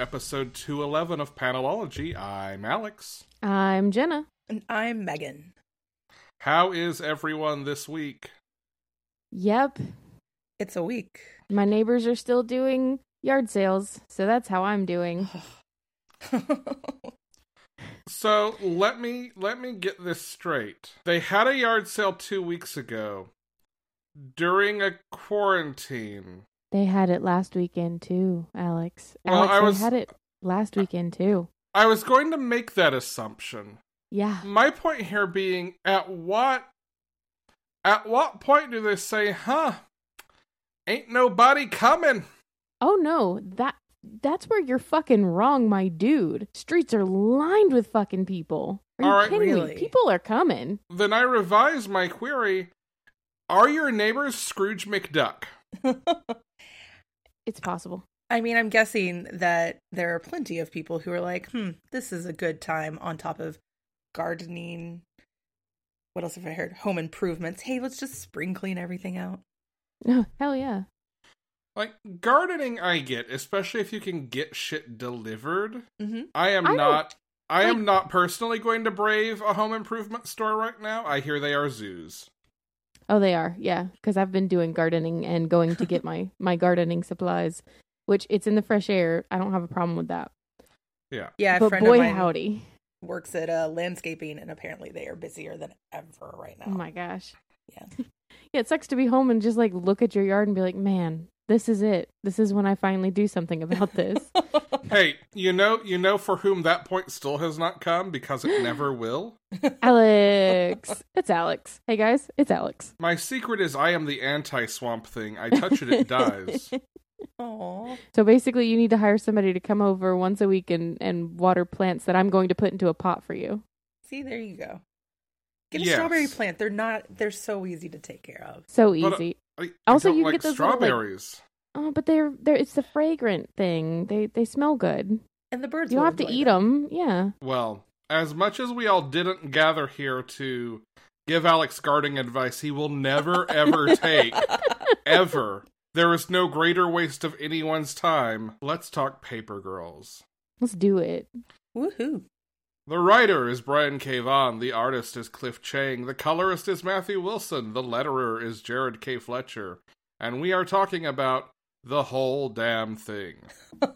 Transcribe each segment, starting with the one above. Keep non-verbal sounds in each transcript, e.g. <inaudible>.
Episode 211 of Panelology. I'm Alex. I'm Jenna. And I'm Megan. How is everyone this week? Yep. It's a week. My neighbors are still doing yard sales, so that's how I'm doing. <laughs> So, let me let me get this straight. They had a yard sale 2 weeks ago during a quarantine. They had it last weekend too, Alex. Well, Alex, I they was- had it last weekend too. I was going to make that assumption. Yeah. My point here being at what at what point do they say, "Huh, ain't nobody coming?" Oh no, that that's where you're fucking wrong, my dude. Streets are lined with fucking people. Are you All right, kidding me? People are coming. Then I revise my query. Are your neighbors Scrooge McDuck? <laughs> It's possible. I mean, I'm guessing that there are plenty of people who are like, hmm, this is a good time on top of gardening. What else have I heard? Home improvements. Hey, let's just spring clean everything out. Oh, hell yeah. Like gardening I get, especially if you can get shit delivered. Mm-hmm. I am I don't- not I am not personally going to brave a home improvement store right now. I hear they are zoos. Oh, they are. Yeah, because I've been doing gardening and going to get my <laughs> my gardening supplies, which it's in the fresh air. I don't have a problem with that. Yeah. Yeah, a but friend boy, of mine howdy! works at uh, landscaping, and apparently they are busier than ever right now. Oh my gosh. Yeah. <laughs> Yeah, it sucks to be home and just like look at your yard and be like, man, this is it. This is when I finally do something about this. <laughs> Hey, you know you know for whom that point still has not come because it never will? <laughs> Alex, it's Alex. Hey guys, it's Alex. My secret is I am the anti swamp thing. I touch it, it dies. <laughs> Aw. So basically, you need to hire somebody to come over once a week and and water plants that I'm going to put into a pot for you. See, there you go. Get a Yes. strawberry plant. They're not. They're so easy to take care of. So But, uh, easy. I, I Also, don't you like get those little, like- strawberries. Oh, but they're they're it's the fragrant thing. They they smell good. And the birds. You don't have to enjoy eat them. Yeah. Well, as much as we all didn't gather here to give Alex gardening advice, he will never ever <laughs> take <laughs> ever. There is no greater waste of anyone's time. Let's talk Paper Girls. Let's do it. Woohoo! The writer is Brian K. Vaughan. The artist is Cliff Chiang. The colorist is Matthew Wilson. The letterer is Jared K. Fletcher. And we are talking about the whole damn thing. <laughs>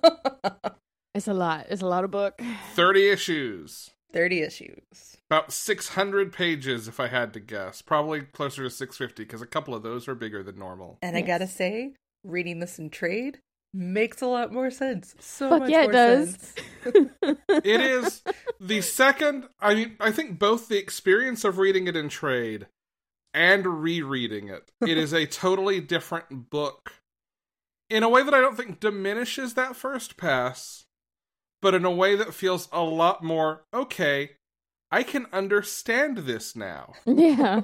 It's a lot. It's a lot of book. 30 issues. Thirty issues. About 600 pages, if I had to guess. Probably closer to 650, because a couple of those are bigger than normal. And I gotta say, reading this in trade makes a lot more sense. So Fuck much yeah, it more does. sense. <laughs> It is the second, I mean, I think both the experience of reading it in trade and rereading it, it is a <laughs> totally different book. In a way that I don't think diminishes that first pass, but in a way that feels a lot more, okay, I can understand this now. <laughs> yeah.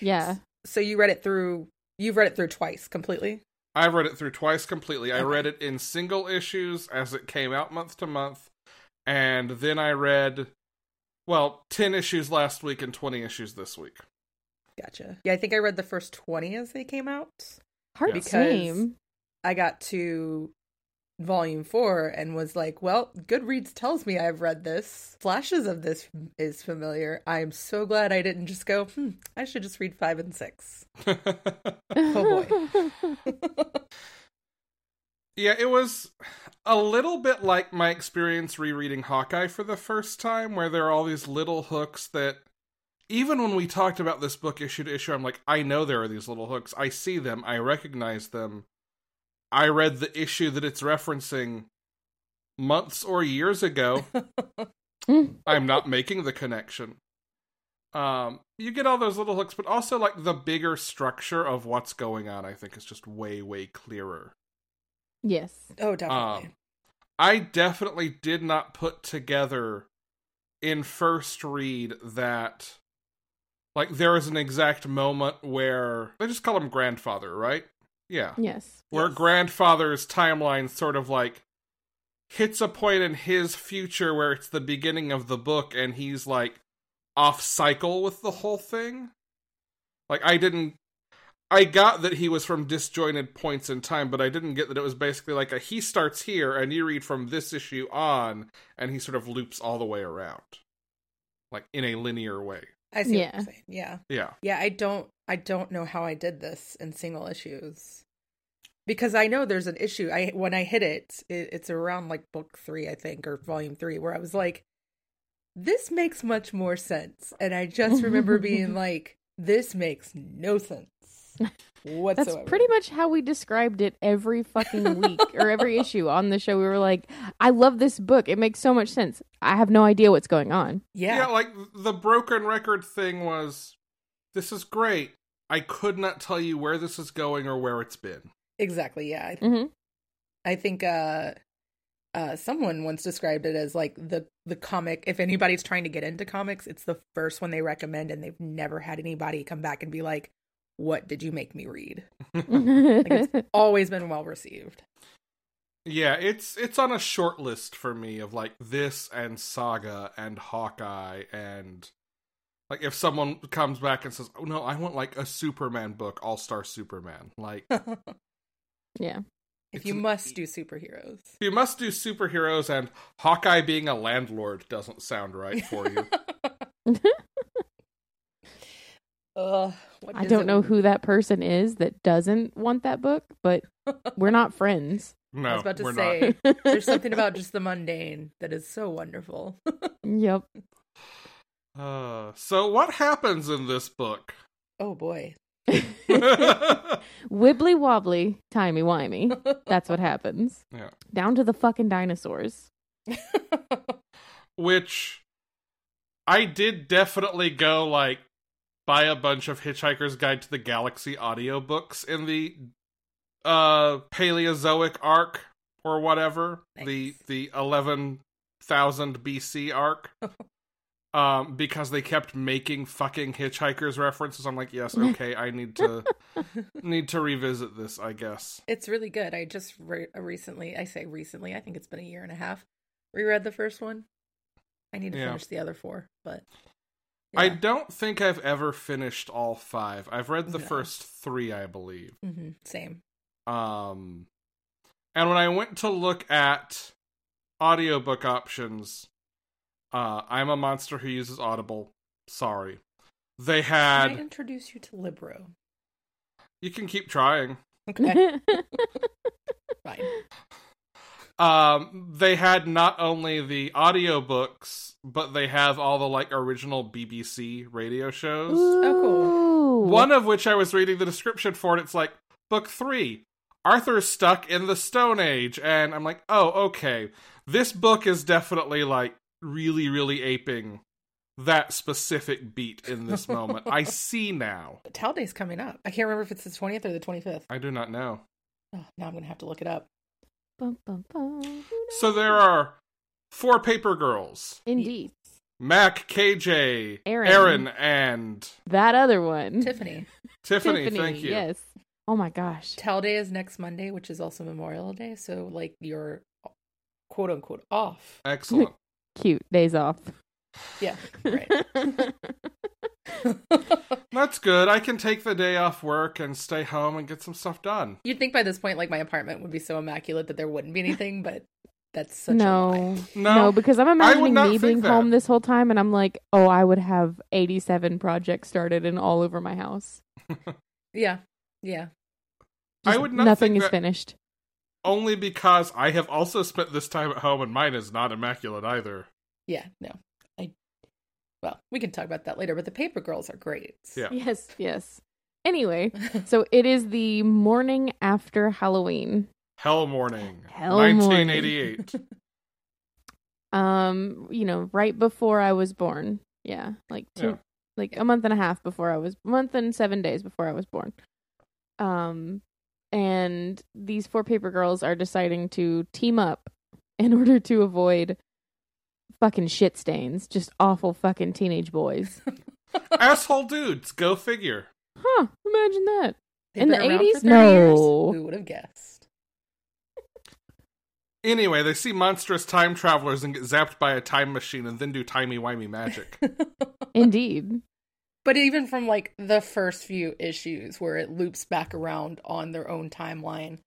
Yeah. So you read it through. You've read it through twice completely. I've read it through twice completely. I read it in single issues as it came out month to month, and then I read, well, 10 issues last week and 20 issues this week. Gotcha. Yeah, I think I read the first twenty as they came out. Hard Yeah. to same. I got to volume four and was like, well, Goodreads tells me I've read this. Flashes of this is familiar. I'm so glad I didn't just go, hmm, I should just read five and six. <laughs> Oh, boy. <laughs> yeah, it was a little bit like my experience rereading Hawkeye for the first time, where there are all these little hooks that, even when we talked about this book issue to issue, I'm like, I know there are these little hooks. I see them. I recognize them. I read the issue that it's referencing months or years ago. <laughs> Mm. I'm not making the connection. Um, you get all those little hooks, but also like the bigger structure of what's going on. I think is just way way clearer. Yes. oh, definitely. Um, I definitely did not put together in first read that like there is an exact moment where they just call him grandfather, right? Yeah. Yes. Where Yes. grandfather's timeline sort of like hits a point in his future where it's the beginning of the book and he's like off cycle with the whole thing. Like I didn't I got that he was from disjointed points in time, but I didn't get that it was basically like a he starts here and you read from this issue on and he sort of loops all the way around. Like in a linear way. I see what Yeah. you're saying. Yeah. Yeah. Yeah, I don't I don't know how I did this in single issues. Because I know there's an issue. I when I hit it, it it's around like book 3, I think, or volume 3 where I was like this makes much more sense. And I just <laughs> remember being like this makes no sense whatsoever. That's pretty much how we described it every fucking week or every <laughs> issue on the show. We were like, I love this book. It makes so much sense. I have no idea what's going on. yeah. Yeah. like the broken record thing was this is great. I could not tell you where this is going or where it's been. Exactly. Yeah. I, hmm I think uh uh someone once described it as like the the comic if anybody's trying to get into comics, it's the first one they recommend and they've never had anybody come back and be like, "What did you make me read?" <laughs> it's- Always been well received. Yeah, it's it's on a short list for me of like this and Saga and Hawkeye and like if someone comes back and says, "Oh no, I want like a Superman book, All Star Superman." Like <laughs> yeah. if you an- must do superheroes. you must do superheroes and Hawkeye being a landlord doesn't sound right for you. <laughs> Ugh, what I don't it- know who that person is that doesn't want that book, but <laughs> we're not friends. No, I was about to we're say not. <laughs> there's something about just the mundane that is so wonderful. <laughs> Yep. Uh, so what happens in this book? oh boy. Wibbly wobbly, timey wimey. That's what happens. Yeah. Down to the fucking dinosaurs. which I did definitely go like buy a bunch of Hitchhiker's Guide to the Galaxy audiobooks in the uh Paleozoic arc or whatever, the the 11,000 BC arc. <laughs> Um, because they kept making fucking hitchhikers references, I'm like, yes, okay, I need to <laughs> need to revisit this, I guess. It's really good. I just re- recently, I say recently, I think it's been a year and a half, reread the first one. I need to Yeah. finish the other four, but I don't think I've ever finished all five. I've read the No. first three, I believe. Mhm, same. Um, and when I went to look at audiobook options, uh, I'm a monster who uses Audible. Sorry. They Can I had. introduce you to Libro? You can keep trying. Okay, <laughs> fine. Um, they had not only the audiobooks, but they have all the like original BBC radio shows. Oh, Ooh. One of which I was reading the description for, and it's like book three. Arthur's stuck in the Stone Age, and I'm like, oh, okay. This book is definitely like really, really aping that specific beat in this <laughs> moment. I see now. But Towel Day's coming up. I can't remember if it's the 20th or the 25th. I do not know. Oh, now I'm going to have to look it up. Bum, bum, bum. So there are four paper girls: Indeed. Mac, KJ, Erin. Erin and That other one. <laughs> Tiffany. Tiffany. Thank you. Yes. Oh my gosh. Towel Day is next Monday, which is also Memorial Day. So, like, you're quote unquote off. Excellent. <laughs> Cute. Days off. Yeah, <laughs> right. <laughs> That's good. I can take the day off work and stay home and get some stuff done. You'd think by this point, like, my apartment would be so immaculate that there wouldn't be anything, but that's such no. lie. No, No, because I'm imagining me being that. home this whole time and I'm like, oh, I would have 87 projects started and all over my house. <laughs> Yeah, yeah. I would not Nothing think is finished. only because I have also spent this time at home and mine is not immaculate either. Yeah, no. I well, we can talk about that later, but the paper girls are great. Yeah. Yes, yes. Anyway, <laughs> so it is the morning after Halloween. Hell Morning, Hell Morning. 1988. <laughs> Um, you know, right before I was born. Yeah, like two, Yeah. like a month and a half before I was, month and seven days before I was born. Um, and these four paper girls are deciding to team up in <laughs> order to avoid fucking shit stains, just awful fucking teenage boys. <laughs> Asshole dudes, go figure. Huh? Imagine that. They've In the 80s? for 30 years? No. Who would have guessed? Anyway, they see monstrous time travelers and get zapped by a time machine and then do timey-wimey magic. <laughs> Indeed. But even from like the first few issues where it loops back around on their own timeline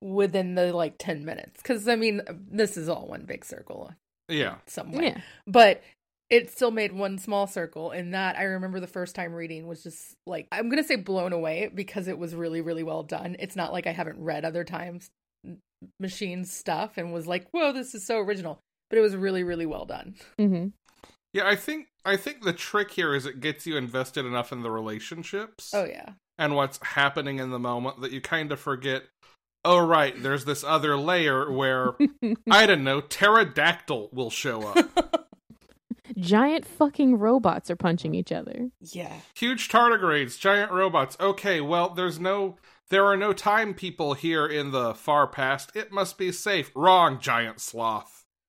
within the like 10 minutes. Because I mean, this is all one big circle yeah. some way. Yeah. But it still made one small circle. And that I remember the first time reading was just like, I'm going to say blown away because it was really, really well done. It's not like I haven't read other times machine stuff and was like, whoa, this is so original. But it was really, really well done. hmm Yeah, I think I think the trick here is it gets you invested enough in the relationships Oh, yeah. and what's happening in the moment that you kind of forget. Oh right, there's this other layer where <laughs> I don't know, pterodactyl will show up. <laughs> Giant fucking robots are punching each other. yeah. Huge tardigrades, giant robots. Okay, well, there's no there are no time people here in the far past. It must be safe. Wrong, giant sloth. <laughs>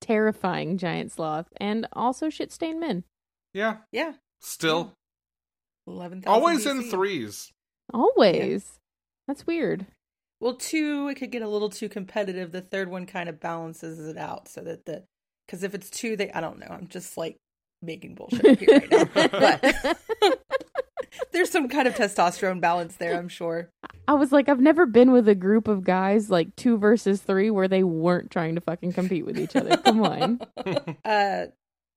Terrifying giant sloth and also shit stained men. Yeah, Yeah. still eleven. always in threes. Always. That's weird. Well, two, it could get a little too competitive. The third one kind of balances it out so that the, because if it's two, they, I don't know. I'm just like making bullshit up here right now. <laughs> But <laughs> there's some kind of testosterone balance there, I'm sure. I was like, I've never been with a group of guys like two versus three where they weren't trying to fucking compete with each other. Come on. <laughs> Uh,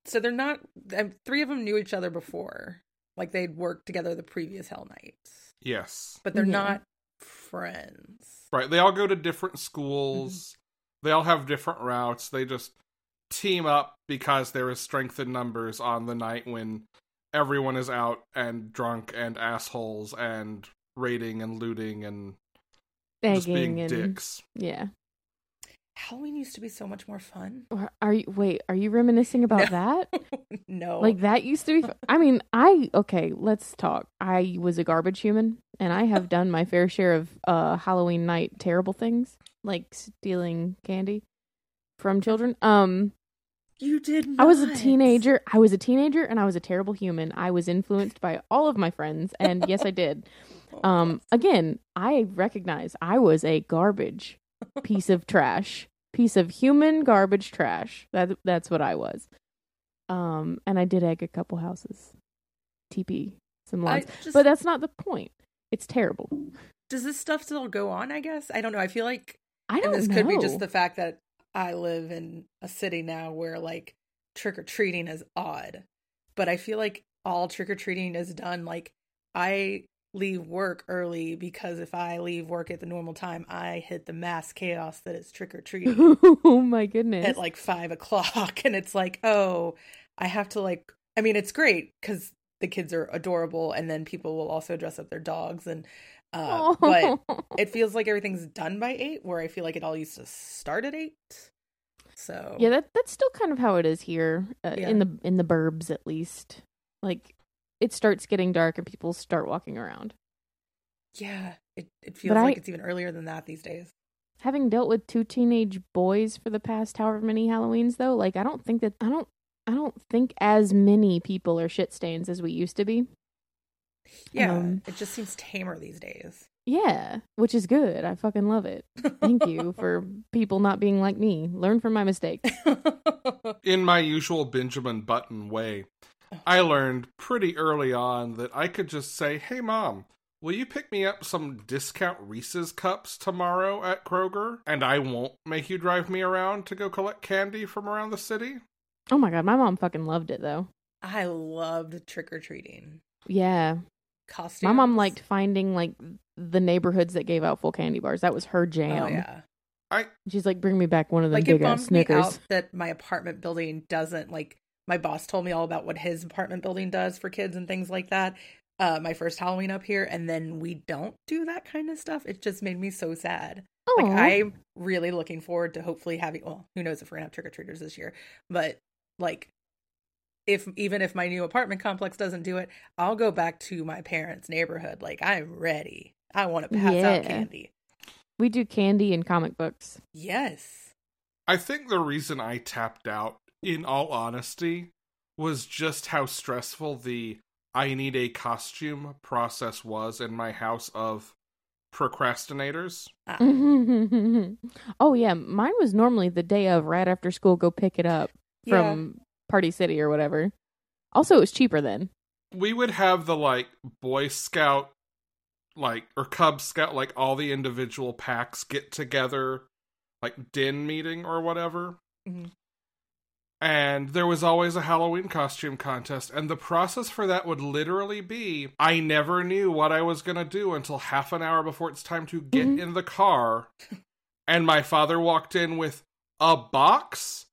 so they're not, um, three of them knew each other before. Like they'd worked together the previous Hell Nights, Yes. but they're Yeah. not friends. Right. They all go to different schools. Mm-hmm. They all have different routes. They just team up because there is strength in numbers on the night when everyone is out and drunk and assholes and raiding and looting and just being Begging and dicks. yeah. Halloween used to be so much more fun. Or Are you wait? Are you reminiscing about that? <laughs> no. Like that used to be. I mean, I okay. Let's talk. I was a garbage human, and I have done my fair share of uh Halloween night terrible things, like stealing candy from children. Um, you did not. I was a teenager. I was a teenager, and I was a terrible human. I was influenced by all of my friends, and yes, I did. <laughs> Um, again, I recognize I was a garbage piece of trash, piece of human garbage trash. That that's what I was. Um, and I did egg a couple houses, TP some lawns, just, but that's not the point. It's terrible. does this stuff still go on? I guess I don't know. I feel like, I don't and this know. could be just the fact that I live in a city now where like trick or treating is odd, but I feel like all trick or treating is done. Like I leave work early because if I leave work at the normal time, I hit the mass chaos that is trick or treating <laughs> oh my goodness! at like five o'clock, <laughs> and it's like, oh, I have to like. I mean, it's great because the kids are adorable, and then people will also dress up their dogs, and uh, but it feels like everything's done by eight, where I feel like it all used to start at eight. So yeah, that that's still kind of how it is here uh, Yeah. in the in the burbs, at least. Like it starts getting dark and people start walking around. yeah, it it feels But like I- it's even earlier than that these days. Having dealt with two teenage boys for the past however many Halloweens, though, like I don't think that I don't I don't think as many people are shit stains as we used to be. Yeah, Um, it just seems tamer these days. Yeah, which is good. I fucking love it. Thank you <laughs> for people not being like me. Learn from my mistakes. <laughs> In my usual Benjamin Button way, I learned pretty early on that I could just say, "Hey mom, will you pick me up some discount Reese's cups tomorrow at Kroger and I won't make you drive me around to go collect candy from around the city?" Oh my god, my mom fucking loved it though. I loved trick or treating Yeah, costumes. my mom liked finding like the neighborhoods that gave out full candy bars. That was her oh, jam. Oh yeah. I She's like, bring me back one of them like it big ass bummed me Snickers. out that my apartment building doesn't like my boss told me all about what his apartment building does for kids and things like that uh my first halloween up here and then we don't do that kind of stuff it just made me so sad Oh, Like I'm really looking forward to hopefully having well, who knows if we're gonna have trick or treaters this year, but like if even if my new apartment complex doesn't do it, I'll go back to my parents' neighborhood. Like I'm ready. I want to pass out candy. we do candy and comic books. Yes. I think the reason I tapped out, in all honesty, was just how stressful the I need a costume process was in my house of procrastinators. Ah, <laughs> oh yeah, mine was normally the day of, right after school. Go pick it up from Party City or whatever. Also, it was cheaper then. We would have the like Boy Scout, like, or Cub Scout, like all the individual packs get together, like din meeting or whatever. Mhm. And there was always a Halloween costume contest, and the process for that would literally be I never knew what I was going to do until half an hour before it's time to get Mhm. in the car. And my father walked in with a box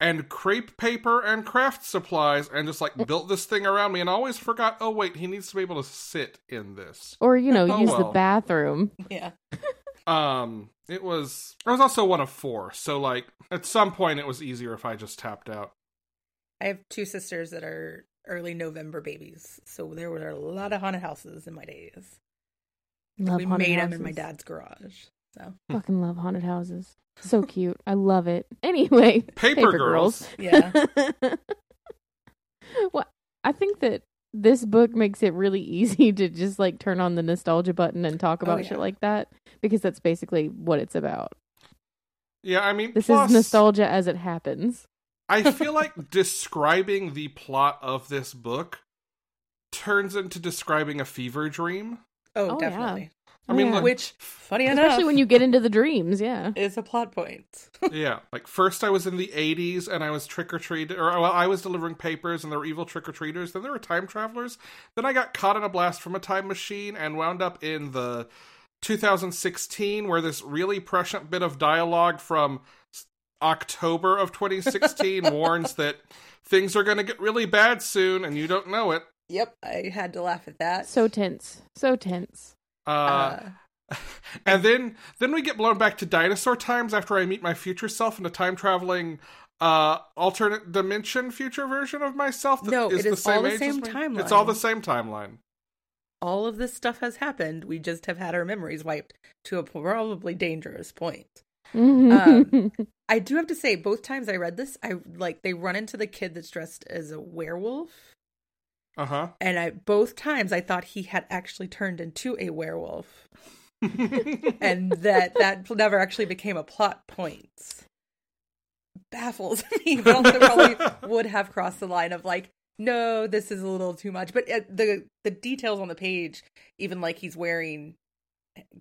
and crepe paper and craft supplies and just like built this thing around me and always forgot, oh, wait, he needs to be able to sit in this. Or you know, Oh, use the bathroom. Yeah. <laughs> Um, it was, I was also one of four, so like at some point it was easier if I just tapped out. I have two sisters that are early November babies, so there were a lot of haunted houses in my days. Love we haunted made houses. them in my dad's garage. So Fucking love haunted houses. So <laughs> cute. I love it. Anyway, Paper, Girls. yeah, <laughs> well, I think that this book makes it really easy <laughs> to just like turn on the nostalgia button and talk Oh, about yeah. shit like that because that's basically what it's about. Yeah, I mean, This plus, is nostalgia as it happens. I <laughs> feel like describing the plot of this book turns into describing a fever dream. oh, Oh, yeah. definitely. I mean, yeah. look, Which, funny enough, especially when you get into the dreams, yeah. is a plot point. <laughs> yeah, like first I was in the 80s and I was trick or treat, or well, I was delivering papers and there were evil trick or treaters. Then there were time travelers. Then I got caught in a blast from a time machine and wound up in the 2016, where this really prescient bit of dialogue from October of 2016 <laughs> warns that things are going to get really bad soon and you don't know it. yep, I had to laugh at that. So tense. So tense. Uh, uh, <laughs> and then then we get blown back to dinosaur times after I meet my future self in a time traveling uh alternate dimension future version of myself that No, it the is all the age as same timeline. It's all the same timeline. all of this stuff has happened. We just have had our memories wiped to a probably dangerous point. Um, <laughs> I do have to say, both times I read this, I like they run into the kid that's dressed as a werewolf, Uh-huh. and I both times I thought he had actually turned into a werewolf, <laughs> and that that never actually became a plot point. Baffles <laughs> me, but also probably would have crossed the line of like, no, this is a little too much. But uh, the the details on the page, even like he's wearing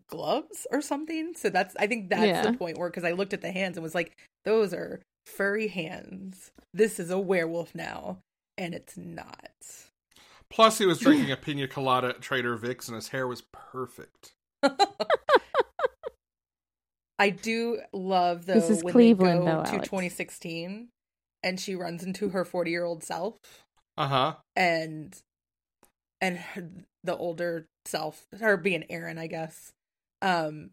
gloves or something. So that's I think that's Yeah. the point where because I looked at the hands and was like, those are furry hands. This is a werewolf now, and it's not. Plus he was drinking a pina colada at Trader Vic's and his hair was perfect. I do love though This is when Cleveland, they go though, to Alex. 2016 and she runs into her 40 year old self Uh-huh. and and her, the older self her being Erin I guess um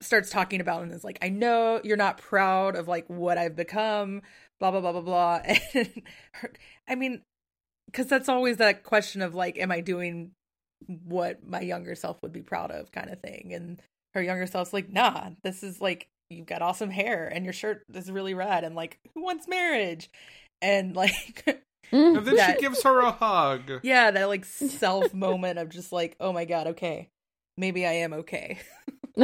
starts talking about and is like I know you're not proud of like what I've become blah blah blah blah blah <laughs> and her, I mean cuz that's always that question of like am I doing what my younger self would be proud of kind of thing and her younger self's like nah this is like you've got awesome hair and your shirt is really rad and like who wants marriage? And <laughs> like And then That- she gives her a hug. yeah that like <laughs> self moment of just like oh my god okay. Maybe i am okay <laughs>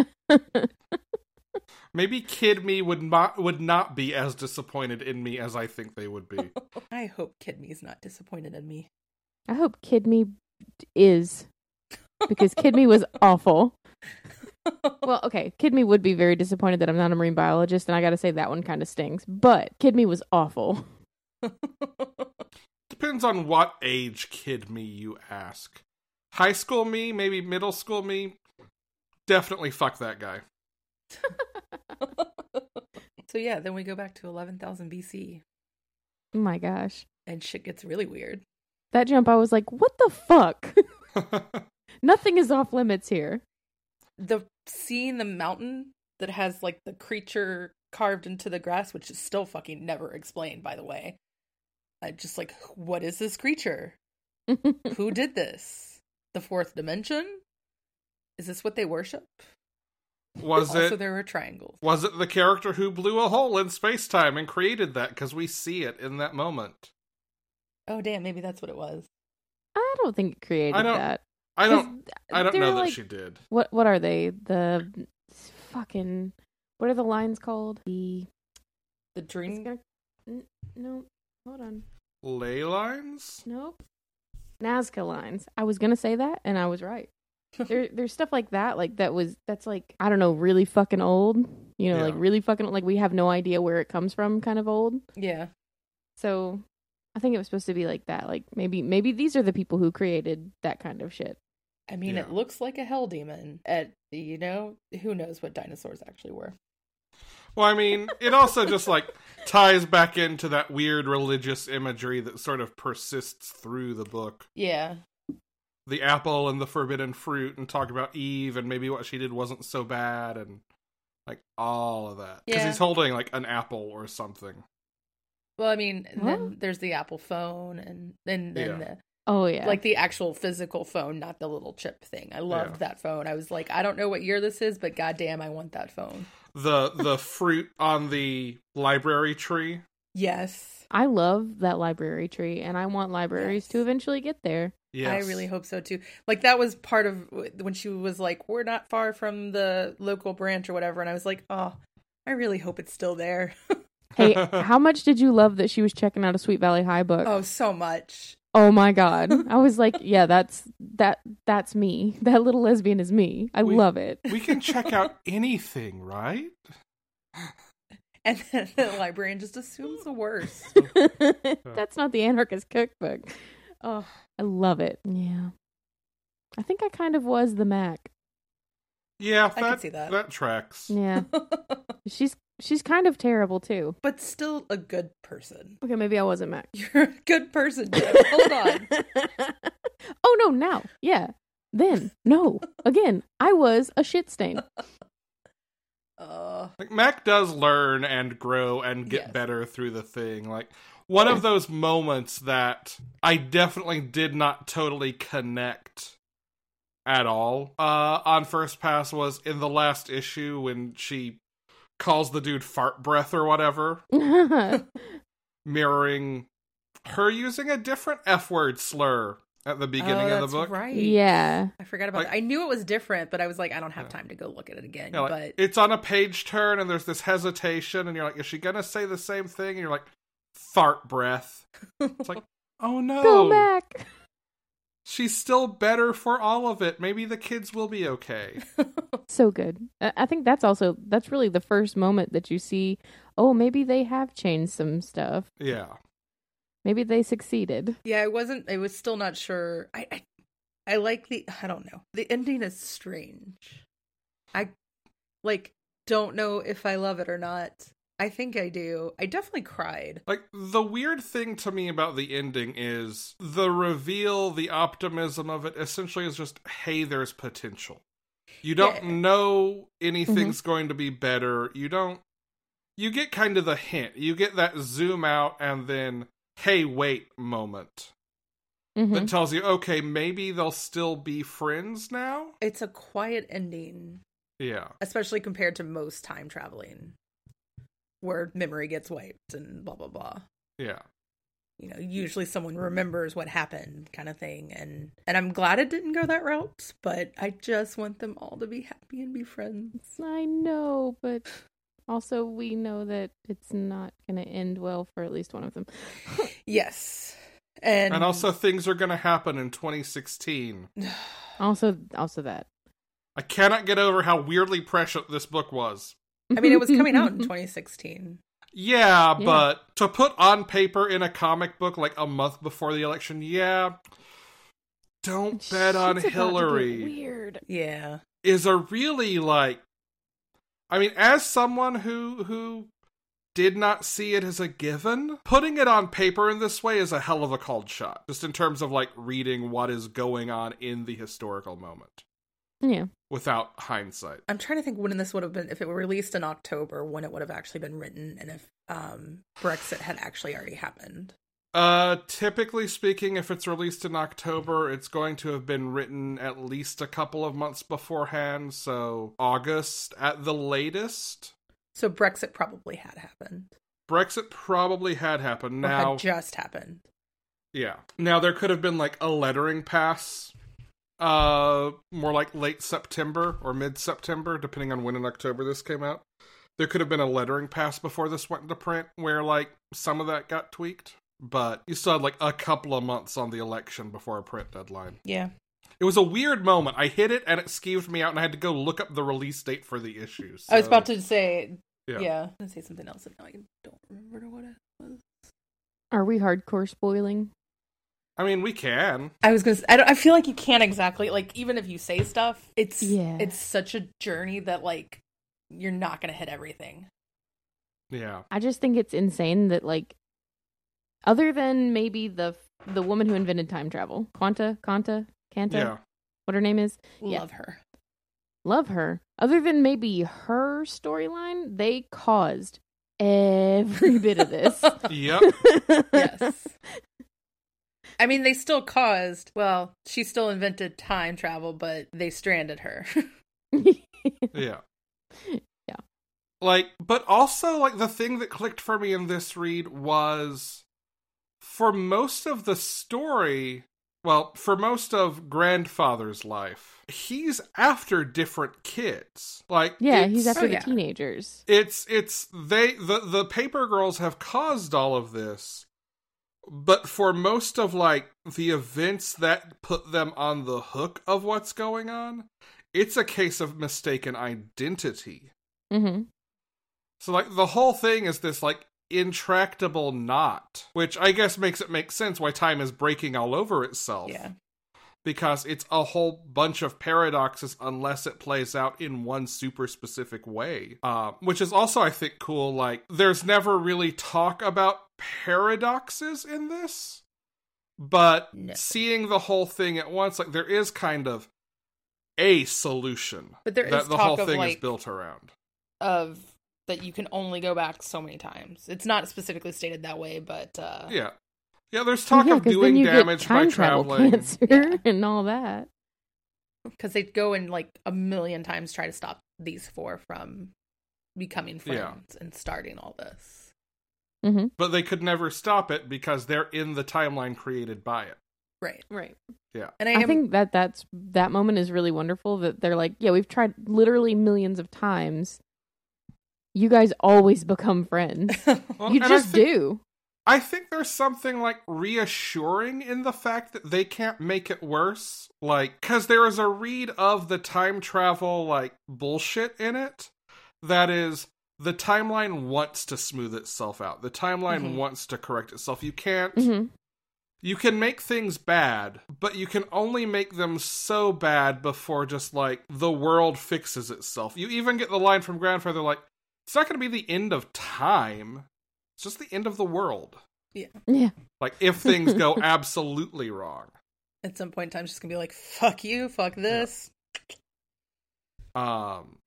Maybe kid me would not would not be as disappointed in me as I think they would be. <laughs> i hope kid me's not disappointed in me I hope Kid Me is because Kid Me was <laughs> awful. <laughs> Well, okay, Kid Me would be very disappointed that I'm not a marine biologist, and I got to say that one kind of stings. But Kid Me was awful. Depends on what age kid me you ask. High school me, maybe middle school me. Definitely fuck that guy. <laughs> so yeah then we go back to 11000 bc Oh my gosh, and shit gets really weird that jump! I was like, what the fuck? <laughs> Nothing is off limits here. the seeing the mountain that has like the creature carved into the grass, which is still fucking never explained, by the way. I just like, what is this creature? <laughs> Who did this? The fourth dimension? Is this what they worship? Was also, it there were triangles. was it the character who blew a hole in space time and created that because we see it in that moment? Oh, damn, maybe that's what it was. I don't think it created I don't- that. I don't. I don't they're know that like- she did. What what are they? The fucking what are the lines called? The The it's dream. gonna, n- no, hold on. Ley lines? Nope. Nazca lines. I was gonna say that, and I was right. There, there's stuff like that, like that was that's like I don't know, really fucking old. You know, Yeah. like really fucking like we have no idea where it comes from, kind of old. Yeah. So I think it was supposed to be like that. Like maybe maybe these are the people who created that kind of shit. I mean, Yeah. it looks like a hell demon. At you know, who knows what dinosaurs actually were? Well, I mean, it also just like <laughs> ties back into that weird religious imagery that sort of persists through the book. Yeah, The apple and the forbidden fruit, and talk about Eve and maybe what she did wasn't so bad, and like all of that. Because Yeah. he's holding like an apple or something. Well, I mean, and then there's the Apple phone, and then then Yeah. Oh yeah, like the actual physical phone, not the little chip thing. I loved Yeah. that phone. I was like, I don't know what year this is, but goddamn, I want that phone. The the fruit on the library tree. Yes, I love that library tree, and I want libraries Yes. to eventually get there. Yes. I really hope so too. Like that was part of when she was like, "We're not far from the local branch or whatever," and I was like, "Oh, I really hope it's still there." <laughs> Hey, <laughs> how much did you love that she was checking out a Sweet Valley High book? oh, so much. Oh my god. <laughs> I was like, yeah, that's that that's me. That little lesbian is me. I We- love it. we can check out anything, right? And then the librarian just assumes the worst. that's not the anarchist cookbook. Oh, I love it. Yeah. I think I kind of was the Mac. Yeah, I that, could see that. tracks. Yeah. <laughs> she's she's kind of terrible too. but still a good person. Okay, maybe I wasn't Mac. You're a good person, Jim. Hold on. <laughs> oh no, now. Yeah. Then. No. Again, I was a shit stain. <laughs> Uh, Like Mac does learn and grow and get Yes. better through the thing. Like one of those moments that I definitely did not totally connect at all uh on first pass was in the last issue when she calls the dude fart breath or whatever, <laughs> mirroring her using a different F word slur at the beginning oh, of the book. Right. yeah. I forgot about Like- that. I knew it was different, but I was like, I don't have Yeah. time to go look at it again. Yeah, like, but it's on a page turn and there's this hesitation and you're like, is she gonna say the same thing? And you're like, fart breath. It's like, <laughs> oh no. Go back. She's still better for all of it. Maybe the kids will be okay. <laughs> so good. I I think that's also that's really the first moment that you see. Oh, maybe they have changed some stuff. Yeah. Maybe they succeeded. yeah, I wasn't. I was still not sure. I, I, I like the. I don't know. The ending is strange. I, like, don't know if I love it or not. I think I do. I definitely cried. Like, the weird thing to me about the ending is the reveal, the optimism of it essentially is just, hey, there's potential. You don't Yeah. know anything's going to be better. You don't. You get kind of the hint. You get that zoom out and then, hey, wait moment. Mhm. that tells you, okay, maybe they'll still be friends now. It's a quiet ending, Yeah, especially compared to most time traveling, where memory gets wiped and blah blah blah. yeah, you know usually someone remembers what happened kind of thing and and i'm glad it didn't go that route but i just want them all to be happy and be friends I know, but also we know that it's not going to end well for at least one of them. <laughs> yes and and also things are going to happen in 2016. <sighs> Also, also that. I cannot get over how weirdly prescient this book was. I mean it was coming out in <laughs> 2016 Yeah, Yeah. but to put on paper in a comic book like a month before the election, yeah, don't bet on Shit's about to get Hillary. Weird. yeah is a really like I mean as someone who who did not see it as a given putting it on paper in this way is a hell of a called shot just in terms of like reading what is going on in the historical moment Yeah. without hindsight. I'm trying to think when this would have been if it were released in October, when it would have actually been written, and if um, Brexit had actually already happened. Uh, typically speaking, if it's released in October, it's going to have been written at least a couple of months beforehand, so August at the latest. So Brexit probably had happened. Brexit probably had happened. Or Now, had just happened. yeah. Now there could have been like a lettering pass, uh, more like late September or mid September, depending on when in October this came out. There could have been a lettering pass before this went into print, where like some of that got tweaked, but you still had like a couple of months on the election before a print deadline. Yeah. It was a weird moment. I hit it and it skeeved me out, and I had to go look up the release date for the issues. I was about to say, Yeah. yeah, I was gonna say something else, and now I don't remember what it was. Are we hardcore spoiling? I mean, we can. I was gonna. Say, I don't. I feel like you can't exactly like even if you say stuff, it's Yeah. it's such a journey that like you're not gonna hit everything. Yeah. I just think it's insane that like other than maybe the the woman who invented time travel, Quanta, Quanta, Canta, Yeah. what her name is, Yeah. Love her. love her. Other than maybe her storyline, they caused every bit of this. <laughs> Yep. <laughs> Yes. I mean, they still caused. Well, she still invented time travel, but they stranded her. <laughs> Yeah. <laughs> Yeah. Like, but also, like, the thing that clicked for me in this read was for most of the story, well, for most of grandfather's life, he's after different kids. Like, yeah, he's after Oh, the yeah. teenagers. it's it's they the the paper girls have caused all of this but for most of like the events that put them on the hook of what's going on it's a case of mistaken identity mm-hmm. so like the whole thing is this like intractable knot which i guess makes it make sense why time is breaking all over itself yeah. because it's a whole bunch of paradoxes unless it plays out in one super specific way. Uh, which is also, I think, cool. Like, there's never really talk about paradoxes in this, but No. seeing the whole thing at once, like, there is kind of a solution But there is that the talk whole of thing is built around. of that you can only go back so many times. It's not specifically stated that way, but uh Yeah. Yeah, there's talk yeah, of 'cause doing damage by traveling. cancer Yeah. <laughs> and all that. because they go and like a million times try to stop these four from becoming Yeah. friends and starting all this. Hmm But they could never stop it because they're in the timeline created by it. Right. Right. Yeah. And I, I am, think that that's that moment is really wonderful. That they're like, yeah, we've tried literally millions of times. You guys always become friends. <laughs> Well, you and I just think- do. I think there's something like reassuring in the fact that they can't make it worse. Like, because there is a read of the time travel, like, bullshit in it that is the timeline wants to smooth itself out. The timeline Mhm. wants to correct itself. You can't. hmm You can make things bad, but you can only make them so bad before just like the world fixes itself. You even get the line from Grandfather like, it's not going to be the end of time. It's just the end of the world. Yeah. Yeah. Like if things go <laughs> absolutely wrong. at some point in time, it's just gonna be like, "Fuck you, fuck this." Um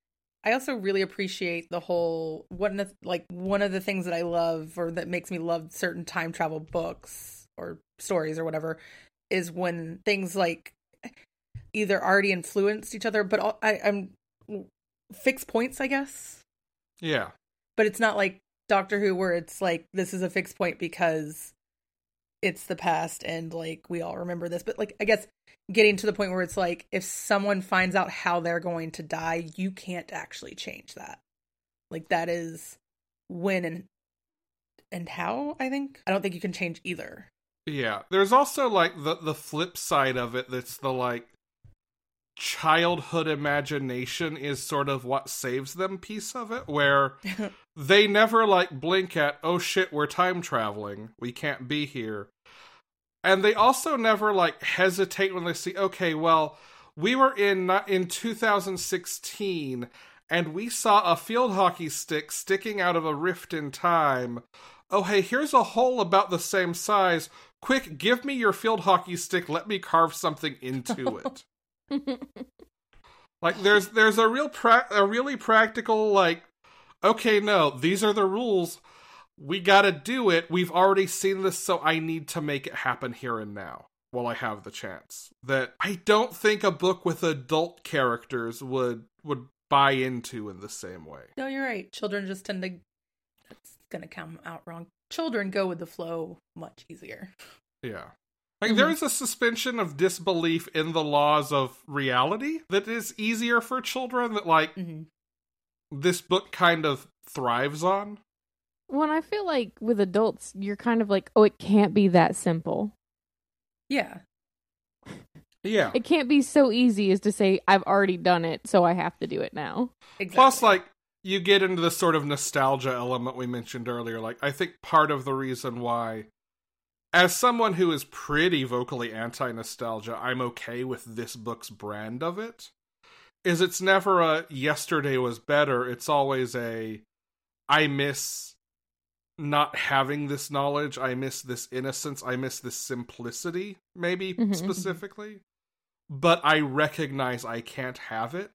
I also really appreciate the whole one of like one of the things that I love or that makes me love certain time travel books or stories or whatever is when things like either already influenced each other, but I, I'm fixed points, I guess. yeah. But it's not like Doctor Who where it's like this is a fixed point because it's the past and like we all remember this. But like I guess getting to the point where it's like if someone finds out how they're going to die, you can't actually change that. Like that is when and and how, I think. I don't think you can change either. Yeah. There's also like the the flip side of it that's the like childhood imagination is sort of what saves them piece of it where <laughs> they never like blink at oh shit we're time traveling we can't be here and they also never like hesitate when they see okay well we were in in 2016 and we saw a field hockey stick sticking out of a rift in time. Oh hey here's a hole about the same size. Quick give me your field hockey stick. Let me carve something into it. <laughs> Like there's there's a real pra- a really practical like okay, no, these are the rules. We got to do it. We've already seen this so I need to make it happen here and now while I have the chance. That I don't think a book with adult characters would would buy into in the same way. No, you're right. Children just tend to. That's gonna come out wrong. Children go with the flow much easier. Yeah. Like Mhm. there is a suspension of disbelief in the laws of reality that is easier for children that like hmm this book kind of thrives on. When I feel like with adults, you're kind of like, oh, it can't be that simple. Yeah. Yeah. It can't be so easy as to say, I've already done it, so I have to do it now. Exactly. Plus, like, you get into the sort of nostalgia element we mentioned earlier. Like, I think part of the reason why, as someone who is pretty vocally anti nostalgia, I'm okay with this book's brand of it, is it's never a yesterday was better. It's always a I miss not having this knowledge. I miss this innocence. I miss this simplicity, maybe Mhm, mhm. specifically. But I recognize I can't have it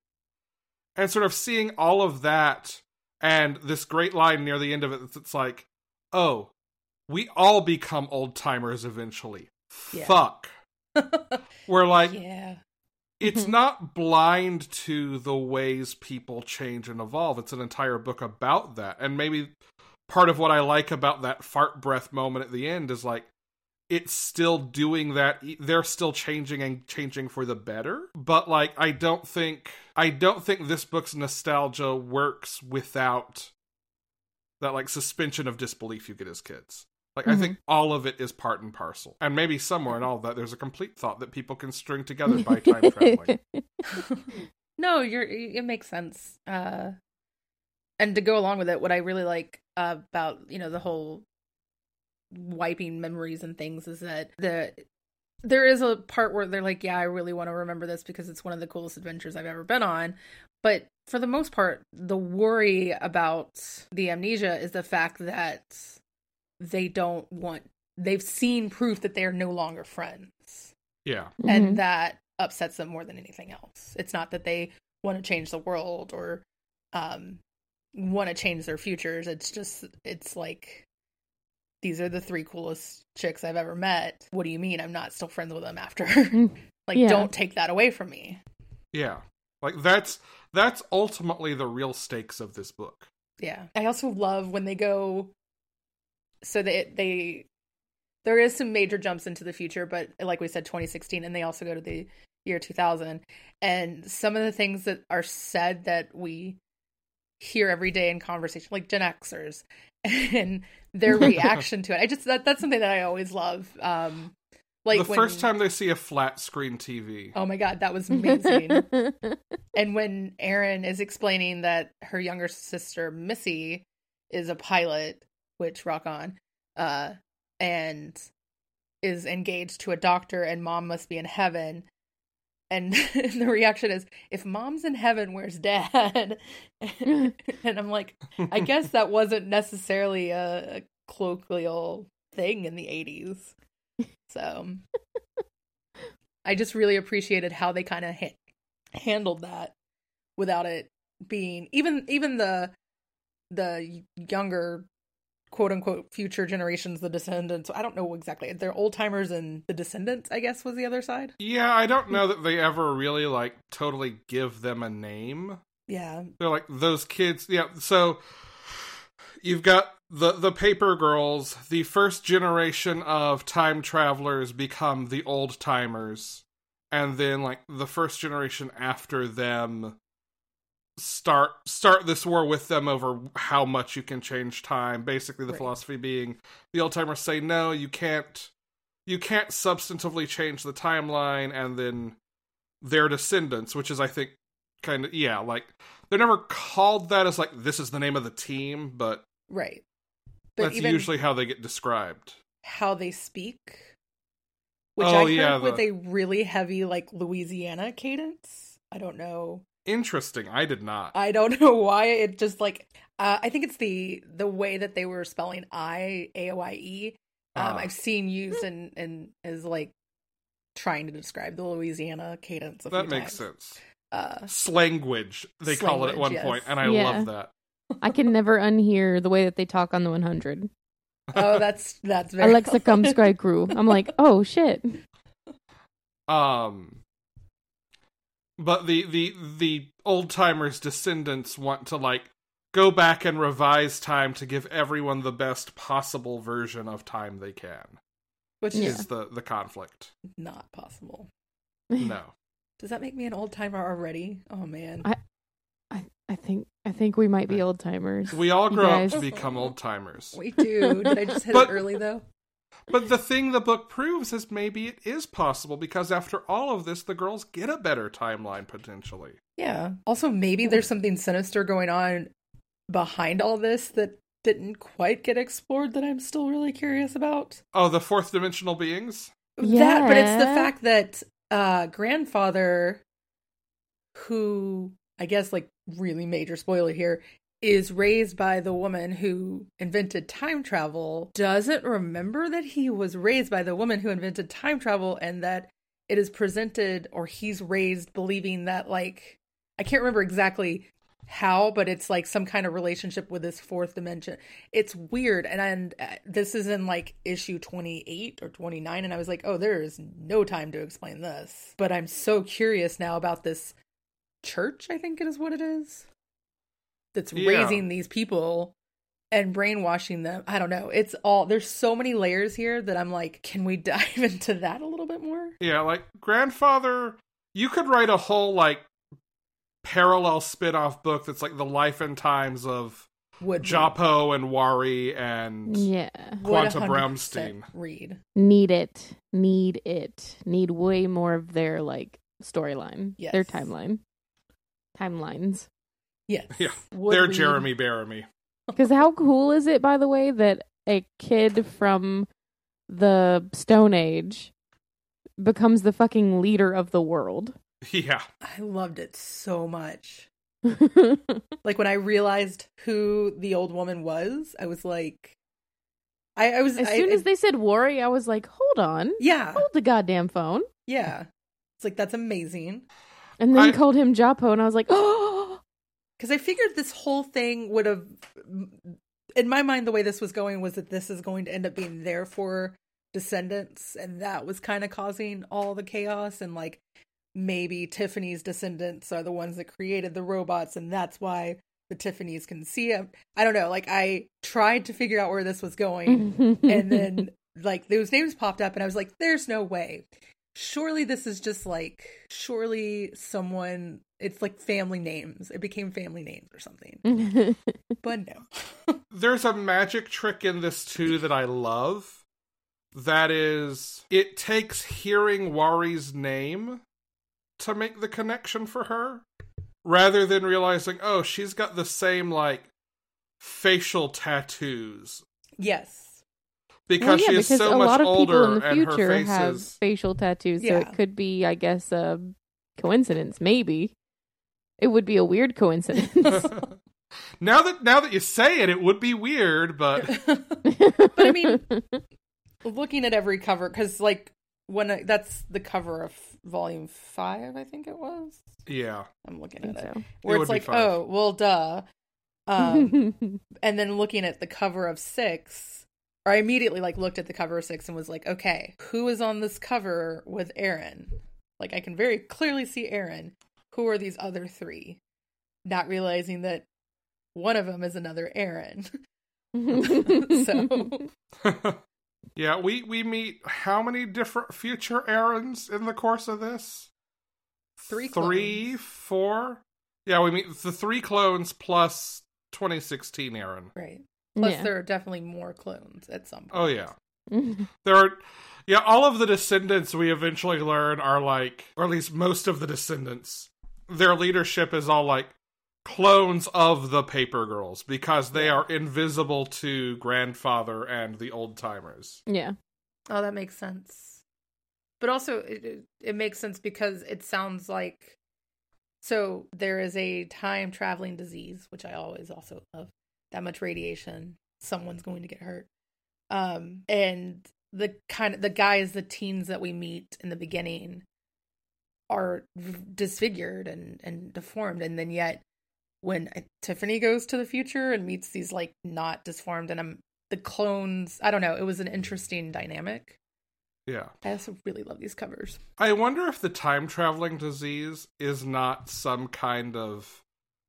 and sort of seeing all of that and this great line near the end of it it's like oh we all become old timers eventually Yeah. fuck <laughs> we're like yeah. it's Mhm. not blind to the ways people change and evolve it's an entire book about that and maybe part of what i like about that fart breath moment at the end is like it's still doing that. E, they're still changing and changing for the better. But like i don't think i don't think this book's nostalgia works without that like suspension of disbelief you get as kids. Like i Mhm. think all of it is part and parcel. And maybe somewhere in all of that there's a complete thought that people can string together by <laughs> time traveling. <laughs> No, you're it makes sense. Uh and to go along with it, what I really like about, you know, the whole wiping memories and things is that the there is a part where they're like, yeah, I really want to remember this because it's one of the coolest adventures I've ever been on. But for the most part, the worry about the amnesia is the fact that they don't want they've seen proof that they're no longer friends yeah Mhm. and that upsets them more than anything else. It's not that they want to change the world or um want to change their futures. It's just it's like these are the three coolest chicks I've ever met. What do you mean I'm not still friends with them after? Mm, <laughs> like Yeah. don't take that away from me. yeah like that's that's ultimately the real stakes of this book Yeah. I also love when they go so they they there is some major jumps into the future, but like we said 2016 and they also go to the year 2000 and some of the things that are said that we hear every day in conversation like Gen Xers <laughs> and their reaction to it. I just that that's something that I always love. Um like the when, first time they see a flat screen tv Oh my god, that was amazing. <laughs> And when Erin is explaining that her younger sister Missy is a pilot, which rock on, uh, and is engaged to a doctor, and mom must be in heaven. And <laughs> the reaction is, if mom's in heaven, where's dad? <laughs> and I'm like, I guess that wasn't necessarily a, a colloquial thing in the 80s. So I just really appreciated how they kind of ha- handled that without it being even even the the younger quote unquote future generations the descendants. I don't know exactly. They're old timers and the descendants i guess was the other side. Yeah i don't know that they ever really like totally give them a name. Yeah. They're like those kids yeah so you've got the the paper girls the first generation of time travelers become the old timers and then like the first generation after them start start this war with them over how much you can change time. Basically the Right. philosophy being the old timers say no you can't you can't substantively change the timeline and then their descendants which is i think kind of yeah like they're never called that as like this is the name of the team but right. But that's usually how they get described. how they speak which Oh, i heard yeah, with the- a really heavy like louisiana cadence. I don't know interesting i did not I don't <laughs> know why it just like uh, I think it's the the way that they were spelling I A O I E. Um, Ah. I've seen used and and is like trying to describe the Louisiana cadence. A that few makes times. sense uh Slanguage, they call it at one yes. point, and I Yeah. love that. <laughs> I can never unhear the way that they talk on the 100. oh that's that's <laughs> very Alexa come sky crew. I'm like, oh shit. Um, but the the the old timers descendants want to like go back and revise time to give everyone the best possible version of time they can. which Yeah. is Is the the conflict? not possible. <laughs> No. Does that make me an old timer already? Oh man. I- I, I think I think we might be old timers. We all grow up to become old timers. we do. Did I just hit But- it early though? But the thing the book proves is maybe it is possible because after all of this, the girls get a better timeline potentially. Yeah. Also, maybe there's something sinister going on behind all this that didn't quite get explored that I'm still really curious about. Oh, the fourth dimensional beings? That, but it's the fact that uh grandfather, who I guess like really major spoiler here, is raised by the woman who invented time travel, doesn't remember that he was raised by the woman who invented time travel and that it is presented or he's raised believing that like I can't remember exactly how, but it's like some kind of relationship with this fourth dimension. It's weird, and and uh, this is in like issue twenty eight or twenty nine, and I was like, oh, there is no time to explain this. But I'm so curious now about this church. I think it is what it is. That's Yeah. raising these people and brainwashing them. I don't know. It's all there's so many layers here that I'm like, can we <laughs> dive into that a little bit more? Yeah, like grandfather, you could write a whole like parallel spin-off book that's like the life and times of Would Jahpo and Wari and Yeah. would Quanta 100% read. Need it. Need it. Need way more of their like storyline. Their timeline. Timelines. Yes. <laughs> Yeah, Would they're read. Jeremy Baramy. <laughs> Because how cool is it, by the way, that a kid from the Stone Age becomes the fucking leader of the world? Yeah. I loved it so much. <laughs> Like when I realized who the old woman was, I was like, I, I was as I- soon I- as they said Wari, I was like, hold on. yeah, Hold the goddamn phone. yeah. It's like that's amazing And then I- called him Jahpo, and I was like, <gasps> oh, because I figured this whole thing would have, in my mind, the way this was going was that this is going to end up being there for descendants, and that was kind of causing all the chaos, and like maybe Tiffany's descendants are the ones that created the robots, and that's why the Tiffany's can see him. I don't know. Like I tried to figure out where this was going. <laughs> and then like those names popped up and i was like there's no way surely this is just like surely someone it's like family names. It became family names or something. <laughs> But no. <laughs> There's a magic trick in this too that I love. That is, it takes hearing Wari's name to make the connection for her, rather than realizing, oh, she's got the same like facial tattoos. Yes because well, yeah, she is because so a much lot of older people in the and her future face have is. facial tattoos, so it could be, I guess, a coincidence. Maybe it would be a weird coincidence. <laughs> <laughs> now that now that you say it, it would be weird, but <laughs> but i mean looking at every cover because like when I, that's the cover of volume five i think it was yeah, i'm looking at think it so. where would it's like oh well duh um and then looking at the cover of six or i immediately like looked at the cover of six and was like okay who is on this cover with Erin like i can very clearly see Erin who are these other three not realizing that one of them is another Erin <laughs> so <laughs> yeah. We we meet how many different future Erins in the course of this? Three three, clones. four. Yeah, we meet the three clones plus 2016 Erin. right plus Yeah. there are definitely more clones at some oh, point Oh yeah, there are. Yeah, all of the descendants we eventually learn are like, or at least most of the descendants, their leadership is all like clones of the paper girls because they are invisible to grandfather and the old timers. yeah. Oh, that makes sense. But also, it, it, it makes sense because it sounds like so there is a time traveling disease, which I always also love. That much radiation, someone's going to get hurt. Um, and the kind of the guys, the teens that we meet in the beginning, are disfigured and and deformed and then yet when Tiffany goes to the future and meets these like not disformed and I'm the clones I don't know it was an interesting dynamic Yeah. I also really love these covers I wonder if the time traveling disease is not some kind of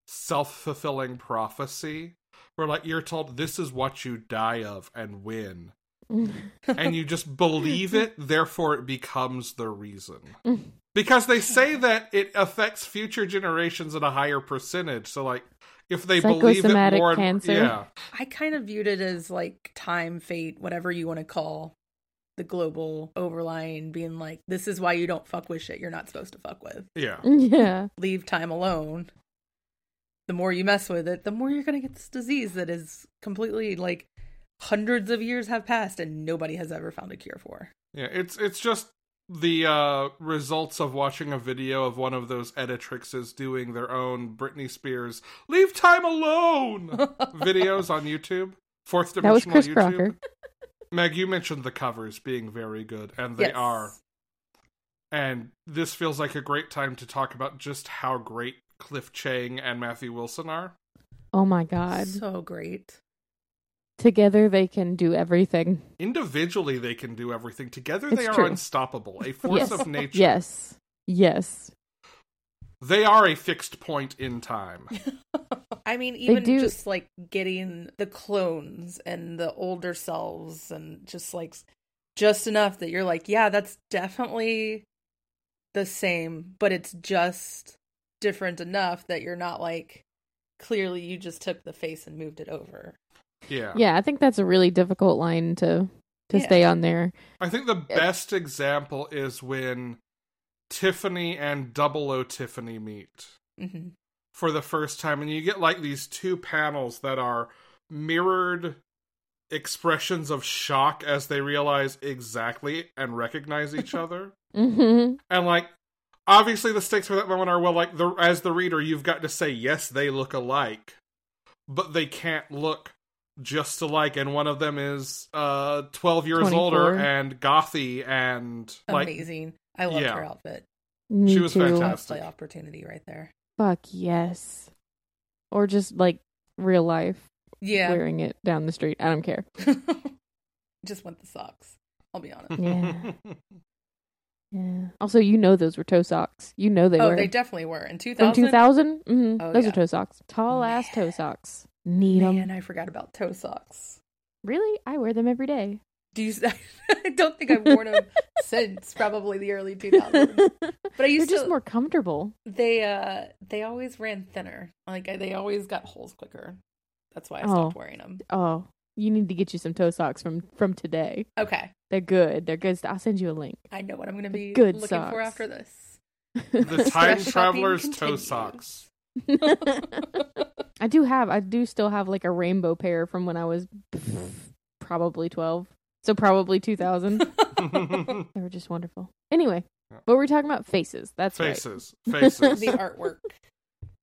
self fulfilling prophecy where, like, you're told this is what you die of and win. <laughs> and you just believe it, therefore it becomes the reason. <laughs> Because they say that it affects future generations at a higher percentage. So, like, if they believe it more, cancer. yeah, I kind of viewed it as like time fate whatever you want to call the global overlying being like this is why you don't fuck with shit you're not supposed to fuck with yeah, <laughs> yeah. leave time alone the more you mess with it the more you're going to get this disease that is completely like hundreds of years have passed and nobody has ever found a cure for yeah. It's it's just the uh, results of watching a video of one of those editrixes doing their own Britney Spears "Leave Time Alone" <laughs> videos on YouTube. Fourth That was dimensional Chris YouTube. Crocker. Meg, you mentioned the covers being very good, and they Yes. are. And this feels like a great time to talk about just how great Cliff Chiang and Matthew Wilson are. Oh my god. so great Together they can do everything. Individually, they can do everything. Together, It's they are true. unstoppable. A force Yes. of <laughs> nature. Yes. Yes. They are a fixed point in time. <laughs> I mean, even do- just like getting the clones and the older selves, and just like just enough that you're like, yeah, that's definitely the same, but it's just different enough that you're not like clearly you just took the face and moved it over. Yeah. Yeah, I think that's a really difficult line to to Yeah. stay on there. I think the best example is when Tiffany and Double O Tiffany meet. hmm for the first time and you get like these two panels that are mirrored expressions of shock as they realize exactly and recognize each <laughs> other hmm and like obviously the stakes for that moment are well like the as the reader you've got to say yes they look alike but they can't look just alike and one of them is uh 12 years 24. older and gothy and like Amazing. I loved yeah. her outfit. Me She was too. fantastic. Cosplay opportunity right there. Fuck yes. Or just like real life Yeah. wearing it down the street. I don't care. <laughs> just want the socks. I'll be honest. Yeah. <laughs> Yeah. Also, you know those were toe socks. You know they were oh, were they definitely were. In from 2000, 2000. Mm-hmm. Oh, those yeah. are toe socks. Tall ass toe socks. Need them. Man, I forgot about toe socks. Really? I wear them every day. Do you? <laughs> I don't think I've worn them <laughs> since probably the early 2000s. <laughs> But I used They're just to. more comfortable. They uh, they always ran thinner. Like they always got holes quicker. That's why I Oh. stopped wearing them. Oh, you need to get you some toe socks from from today. Okay, They're good. They're good. I'll send you a link. I know what I'm going to be Good looking socks. for after this. <laughs> the time traveler's toe socks <laughs> I do have. I do still have like a rainbow pair from when I was probably twelve. So probably two thousand. <laughs> they were just wonderful. Anyway, Yeah. but we're talking about faces. That's right. faces faces the artwork,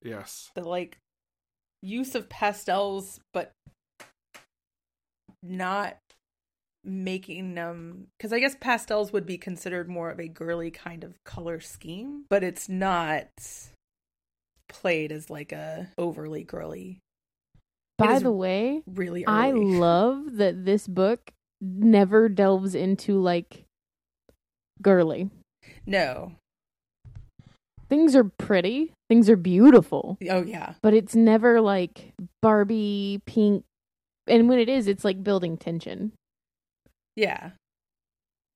yes the like use of pastels, but not making them because I guess pastels would be considered more of a girly kind of color scheme, but it's not played as like a overly girly. By the way, Really, I <laughs> love that this book never delves into like girly. no. Things are pretty. Things are beautiful. Oh yeah, but it's never like Barbie pink. And when it is, it's like building tension. yeah.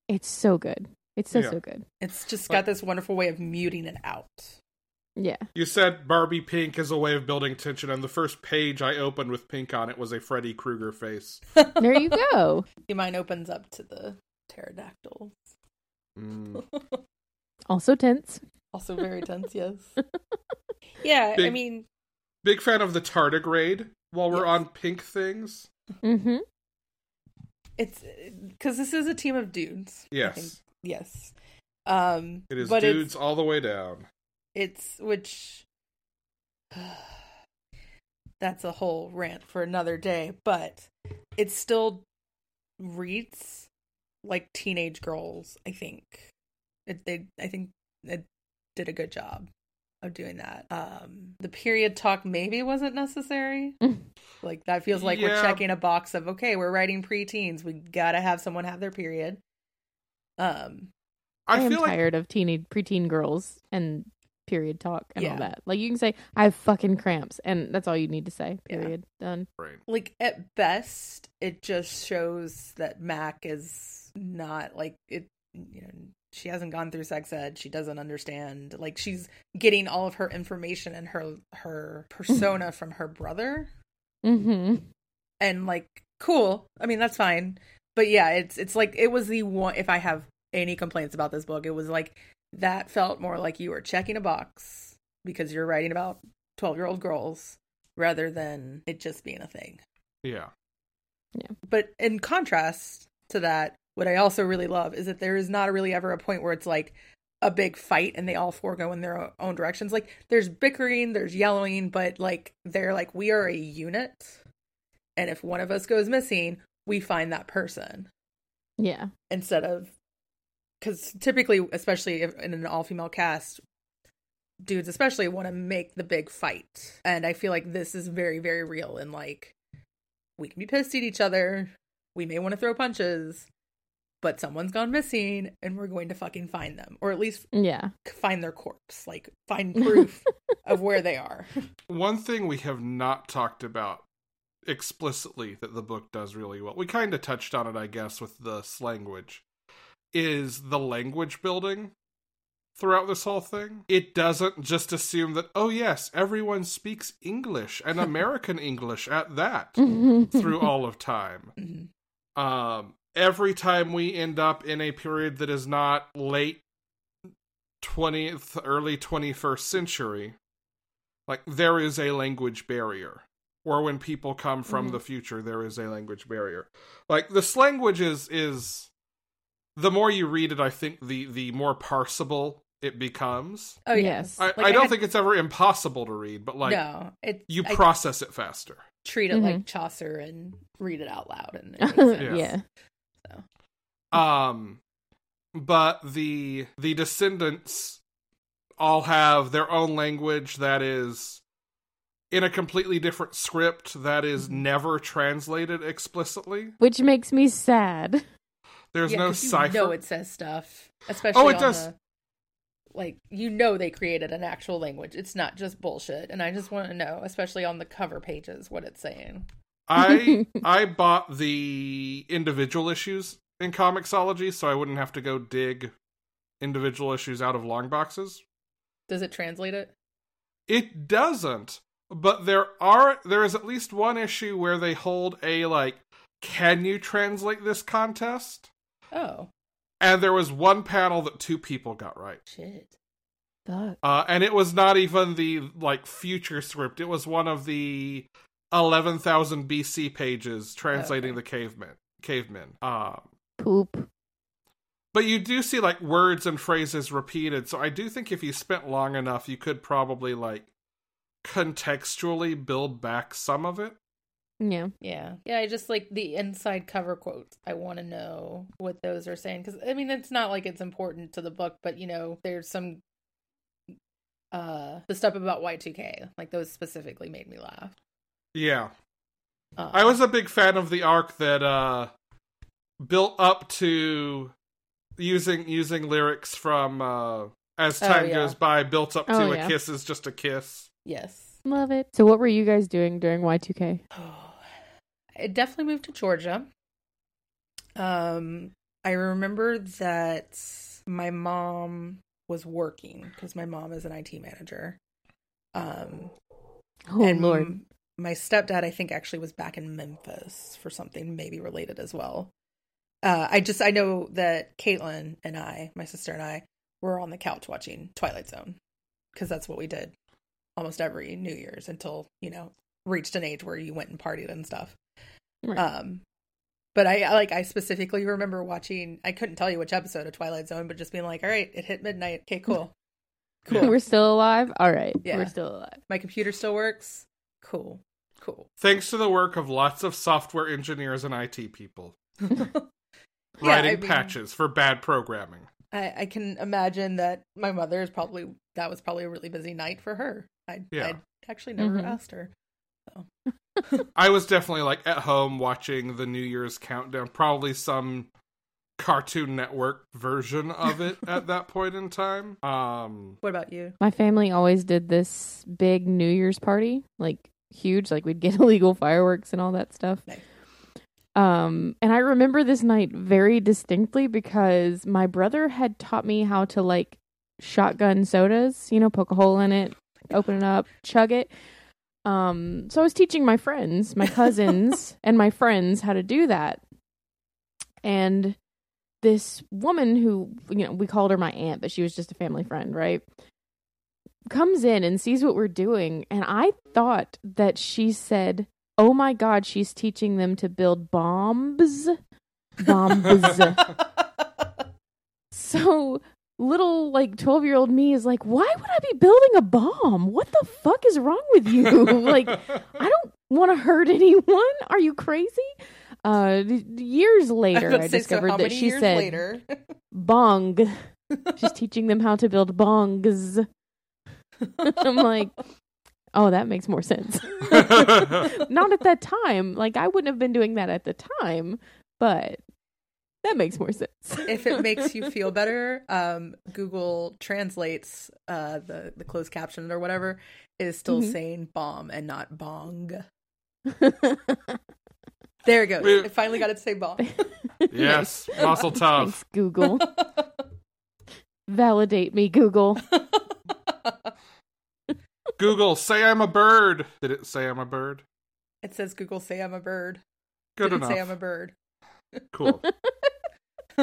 It's so good. It's so Yeah. so good. It's just got this wonderful way of muting it out. Yeah. You said Barbie pink is a way of building tension, and the first page I opened with pink on it was a Freddy Krueger face. <laughs> There you go. Mine opens up to the pterodactyl. Mm. <laughs> Also tense. Also very tense, yes. <laughs> Yeah, I mean, Big fan of the tardigrade. While we're Yes. on pink things, Mm-hmm. it's because this is a team of dudes. Yes, Yes. Um, it is but dudes all the way down. It's, it's which <sighs> that's a whole rant for another day, but it still reads like teenage girls. I think it. They. I think it did a good job of doing that. Um, the period talk maybe wasn't necessary. <laughs> like that feels like we're checking a box of okay, we're writing preteens. We gotta have someone have their period. Um, I, I, am feel like tired of teeny preteen girls and period talk and all that. Like you can say, I have fucking cramps, and that's all you need to say. Yeah. Period. Done. Right. like at best, it just shows that Mac is not like it. You know, she hasn't gone through sex ed. She doesn't understand. Like she's getting all of her information and her her persona from her brother. Mm-hmm. and like cool i mean that's fine but yeah it's it's like it was the one if i have any complaints about this book it was like that felt more like you were checking a box because you're writing about 12 year old girls rather than it just being a thing Yeah. Yeah. But in contrast to that what i also really love is that there is not really ever a point where it's like a big fight and they all four go in their own directions. Like there's bickering there's yelling but like they're like we are a unit and if one of us goes missing we find that person. Yeah. instead of because typically especially if, in an all-female cast dudes especially want to make the big fight. And i feel like this is very very real and like we can be pissed at each other we may want to throw punches but someone's gone missing and we're going to fucking find them or at least Yeah. find their corpse like find proof <laughs> of where they are One thing we have not talked about explicitly that the book does really well, we kind of touched on it, I guess, with this language, is the language building throughout this whole thing. It doesn't just assume that, oh, yes, everyone speaks English and <laughs> American English at that through all of <laughs> time. Mhm. Um, every time we end up in a period that is not late 20th, early 21st century, like there is a language barrier. Or when people come from Mhm. the future, there is a language barrier. Like this language is is the more you read it, I think the the more parsable it becomes. oh Yes. I, Like, I I don't had- think it's ever impossible to read, but like no it you I process it faster. treat it Mhm. like chaucer and read it out loud and <laughs> it makes yeah. Um, but the the descendants all have their own language that is in a completely different script that is Mhm. never translated explicitly. Which makes me sad. There's Yeah, no 'cause you cipher. know it says stuff, especially Oh, it on does. the- like you know they created an actual language. It's not just bullshit, and I just want to know, especially on the cover pages, what it's saying. I <laughs> I bought the individual issues in Comixology, so I wouldn't have to go dig individual issues out of long boxes. Does it translate it? It doesn't, but there are there is at least one issue where they hold a like can you translate this contest? Oh And there was one panel that two people got right. shit! Fuck. Uh and it was not even the like future script. It was one of the 11,000 BC pages translating Okay. the cavemen cavemen. Um Poop. But you do see like words and phrases repeated, so I do think if you spent long enough, you could probably like contextually build back some of it. Yeah. Yeah, yeah. I just like the inside cover quotes. I want to know what those are saying because I mean it's not like it's important to the book, but you know there's some uh the stuff about Y2K like those specifically made me laugh. Yeah. Uh, I was a big fan of the arc that uh built up to using using lyrics from uh as Oh, time yeah. goes by, built up to Oh, a yeah. kiss is just a kiss. yes. Love it. So what were you guys doing during Y2K? I <sighs> definitely moved to Georgia. Um, I remember that my mom was working because my mom is an IT manager. Um, Oh and lord. m- my stepdad, I think, actually was back in Memphis for something maybe related as well. Uh, I just I know that Caitlin and I, my sister and I, were on the couch watching Twilight Zone because that's what we did almost every New Year's until you know reached an age where you went and partied and stuff. Right. Um, but I I, like I specifically remember watching. I couldn't tell you which episode of Twilight Zone, but just being like, "All right, it hit midnight. Okay, cool, <laughs> cool. We're still alive? All right. Yeah. We're still alive. My computer still works. Cool, cool." Thanks to the work of lots of software engineers and IT people <laughs> Yeah, writing I mean, patches for bad programming. I, I can imagine that my mother is probably that was probably a really busy night for her. I Yeah. I'd actually never Mhm. asked her. <laughs> I was definitely like at home watching the New Year's countdown, probably some Cartoon Network version of it <laughs> at that point in time. Um, What about you? My family always did this big New Year's party, like huge, like we'd get <laughs> illegal fireworks and all that stuff. Nice. Um, and I remember this night very distinctly because my brother had taught me how to like shotgun sodas, you know, poke a hole in it, open it up, chug it. Um, so I was teaching my friends, my cousins, <laughs> and my friends how to do that. And this woman who, you know, we called her my aunt, but she was just a family friend, right? Comes in and sees what we're doing. And I thought that she said, Oh my God, she's teaching them to build bombs. Bombs. <laughs> so little like 12 year old me is like why would i be building a bomb what the fuck is wrong with you <laughs> like i don't want to hurt anyone are you crazy uh years later i say, so discovered how that she said later. bong <laughs> she's teaching them how to build bongs i'm like oh that makes more sense <laughs> not at that time like i wouldn't have been doing that at the time but that makes more sense if it makes you feel <laughs> better, um, Google translates uh, the the closed caption or whatever is still Mhm. saying bomb and not bong. <laughs> There it goes. We- It finally got it to say bomb. yes, muscle tough. Thanks, Google. Validate me, Google. Google, say I'm a bird. Did it say I'm a bird? it says Google say I'm a bird. Good Didn't enough. say I'm a bird. Cool. <laughs>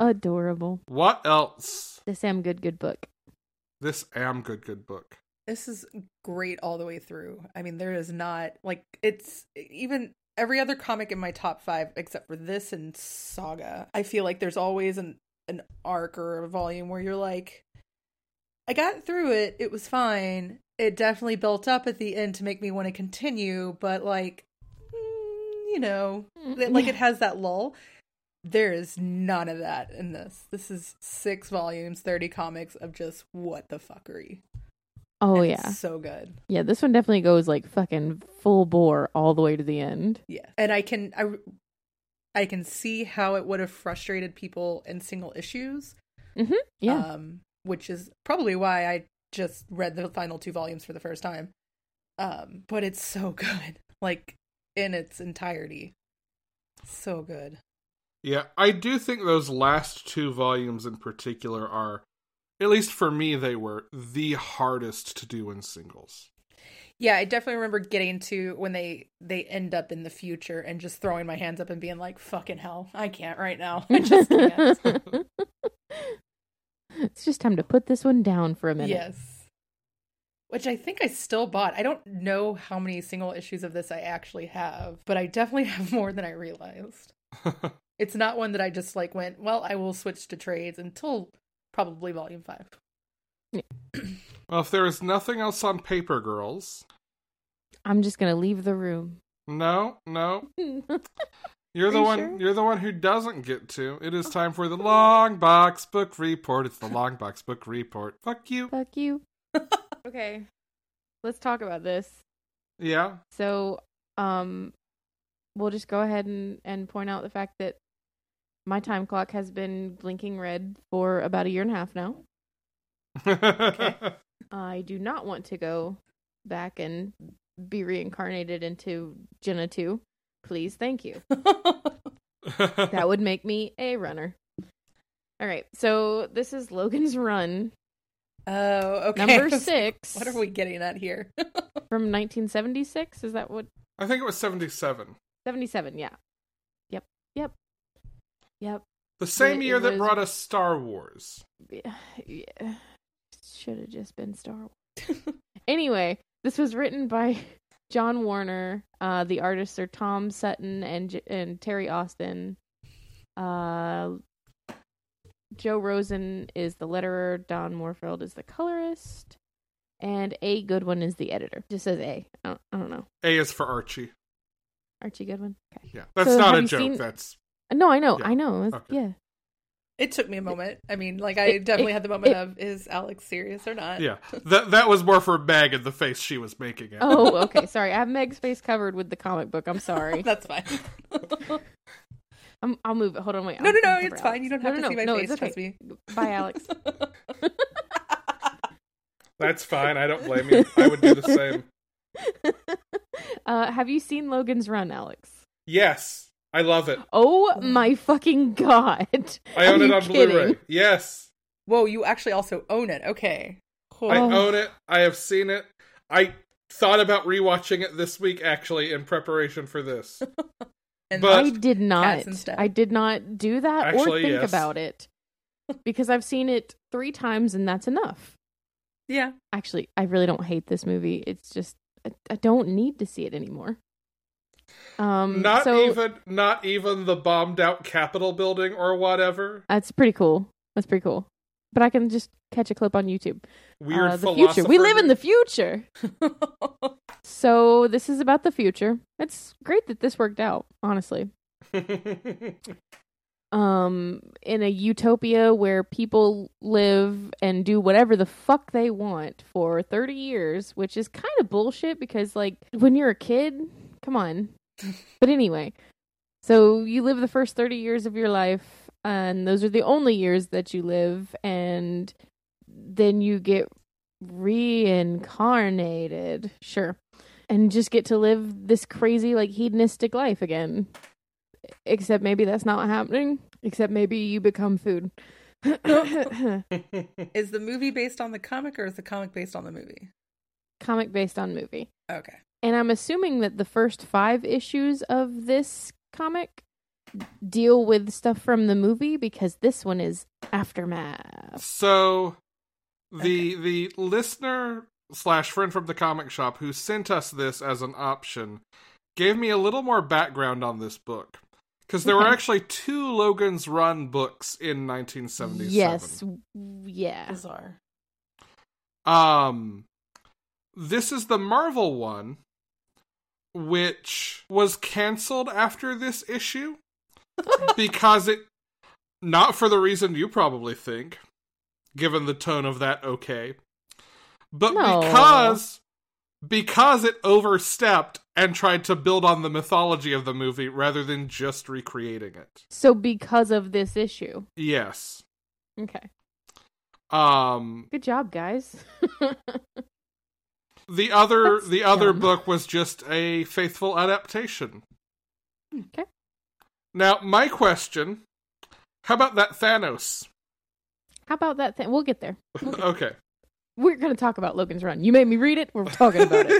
Adorable. what else? This am Good Good book. This am good good book. this is great all the way through. I mean, there is not like it's even every other comic in my top five except for this and Saga. I feel like there's always an an arc or a volume where you're like, I got through it. It was fine. It definitely built up at the end to make me want to continue, but like, mm, you know, it- like it has that lull. There is none of that in this. This is six volumes, 30 comics of just what the fuckery. Oh And yeah. so good. Yeah, this one definitely goes like fucking full bore all the way to the end. Yeah. And I can I I can see how it would have frustrated people in single issues. Mm-hmm. Yeah. Um which is probably why I just read the final two volumes for the first time. Um but it's so <laughs> good. Like in its entirety. So good. Yeah, I do think those last two volumes in particular are, at least for me, they were the hardest to do in singles. Yeah, I definitely remember getting to when they they end up in the future and just throwing my hands up and being like, "Fucking hell, I can't right now. <laughs> I just can't." <laughs> <laughs> it's just time to put this one down for a minute. Yes. Which I think I still bought. I don't know how many single issues of this I actually have, but I definitely <laughs> have more than I realized. <laughs> It's not one that I just like went, well, I will switch to trades until probably volume five. <clears throat> well, if there is nothing else on Paper Girls, I'm just gonna leave the room. no, no, you're Are the you one. sure? You're the one who doesn't get to. It is time for the long box book report. It's the long box book report. Fuck you. Fuck you. <laughs> okay. Let's talk about this. Yeah. So, um, we'll just go ahead and, and point out the fact that my time clock has been blinking red for about a year and a half now. Okay. <laughs> I do not want to go back and be reincarnated into Jenna 2. Please, thank you. <laughs> That would make me a runner. All right, so this is Logan's Run, oh, okay. number <laughs> six. What are we getting at here? <laughs> From 1976? Is that what? I think it was seventy-seven. 77, yeah. Yep, yep, yep. The same It- it year that was- brought us Star Wars. Yeah, yeah. Should have just been Star Wars. anyway, this was written by John Warner. Uh, the artists are Tom Sutton and J- and Terry Austin. Uh, Joe Rosen is the letterer. Don Warfield is the colorist, and A Goodwin is the editor. Just says A. I don't, I don't know. A is for Archie. Archie Goodwin. Okay. Yeah, that's So not a joke. seen- That's No, I know. Yeah. I know. Okay. Yeah. It took me a moment. I mean, like I definitely had the moment of is Alex serious or not? Yeah, that that was more for Meg and the face she was making. It. Oh, <laughs> okay. Sorry, I have Meg's face covered with the comic book. I'm sorry. <laughs> That's fine. <laughs> I'm, I'll move it. Hold on, wait. no, I'm- no, no, it's cover fine. You don't have no, to see no, my no, face. it's Trust okay. me. Bye, Alex. That's fine. I don't blame you. I would do the same. uh, have you seen Logan's Run, Alex? Yes, I love it. Oh my fucking god! I Are own it on kidding? Blu-ray. Yes, Whoa, you actually also own it. Okay. Cool. I Oh. own it. I have seen it. I thought about rewatching it this week, actually, in preparation for this. <laughs> and but- I did not. I did not do that or think yes. about it <laughs> because I've seen it three times and that's enough. yeah. Actually, I really don't hate this movie. It's just I, I don't need to see it anymore. Um, not so even, not even the bombed out Capitol building or whatever. that's pretty cool. That's pretty cool. But I can just catch a clip on YouTube. Weird uh, the future. We live in the future. <laughs> So this is about the future. It's great that this worked out, honestly. <laughs> Um in a utopia where people live and do whatever the fuck they want for 30 years, which is kind of bullshit because like when you're a kid, come on. But anyway, so you live the first 30 years of your life and those are the only years that you live and then you get reincarnated. Sure. And just get to live this crazy like hedonistic life again. Except maybe that's not happening. Except maybe you become food. <coughs> is the movie based on the comic or is the comic based on the movie? Comic based on movie. Okay. And I'm assuming that the first five issues of this comic deal with stuff from the movie because this one is aftermath. So the the listener slash friend from the comic shop who sent us this as an option gave me a little more background on this book because there were actually two Logan's Run books in 1977. Yes. Yeah. Bizarre. Um, this is the Marvel one, which was canceled after this issue because it, not for the reason you probably think, given the tone of that okay, but No. because because it overstepped and tried to build on the mythology of the movie rather than just recreating it. So because of this issue. Yes. Okay. Um Good job, guys. <laughs> The other That's the other book was just a faithful adaptation. okay. Now, my question, how about that Thanos? How about that thing? We'll get there. okay. We're going to talk about Logan's Run. You made me read it. We're talking about <laughs>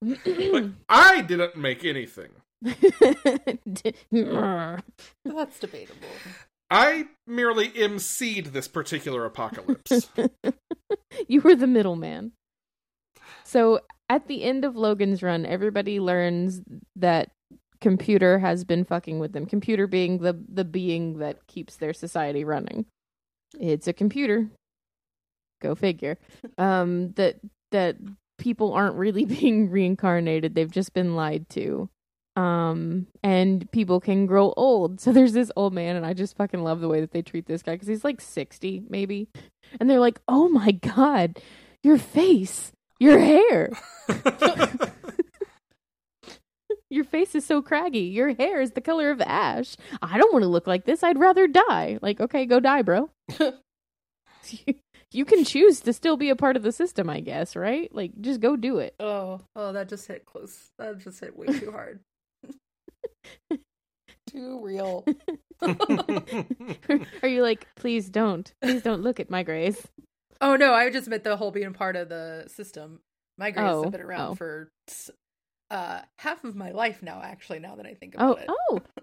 Like, it. I didn't make anything. <laughs> That's debatable. I merely emceed this particular apocalypse. <laughs> you were the middleman. So at the end of Logan's Run, everybody learns that computer has been fucking with them. Computer being the the being that keeps their society running. It's a computer. Go figure. <laughs> Um that that people aren't really <laughs> being reincarnated. They've just been lied to. Um and people can grow old. So there's this old man and I just fucking love the way that they treat this guy cuz he's like 60 maybe. And they're like, "Oh my god, your face, your hair." <laughs> <laughs> Your face is so craggy. Your hair is the color of ash. I don't want to look like this. I'd rather die. Like, okay, go die, bro. you, <laughs> you can choose to still be a part of the system, I guess, right? Like, just go do it. Oh, oh, that just hit close. That just hit way too hard. too real. Are you like, please don't. Please don't look at my grays. Oh no, I just meant the whole being part of the system. My Oh, have been around oh. for uh half of my life now. Actually, now that I think Oh, about it. oh, <laughs>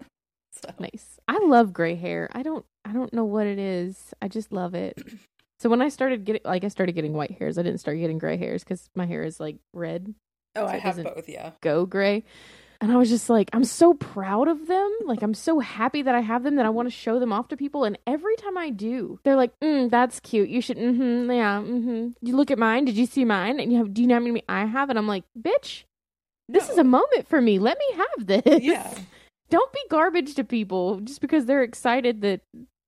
So, nice. I love gray hair. I don't I don't know what it is. I just love it. <clears throat> So when I started getting like I started getting white hairs, I didn't start getting gray hairs cuz my hair is like red. oh, so I have both. Yeah. go gray. And I was just like, I'm so proud of them. Like, I'm so happy that I have them that I want to show them off to people. And every time I do, they're like, mm, that's cute. You should, mm-hmm, yeah, mm-hmm. You look at mine. Did you see mine? And you have, do you know how many I have? And I'm like, bitch, this is a moment for me. Let me have this. Yeah. <laughs> Don't be garbage to people just because they're excited that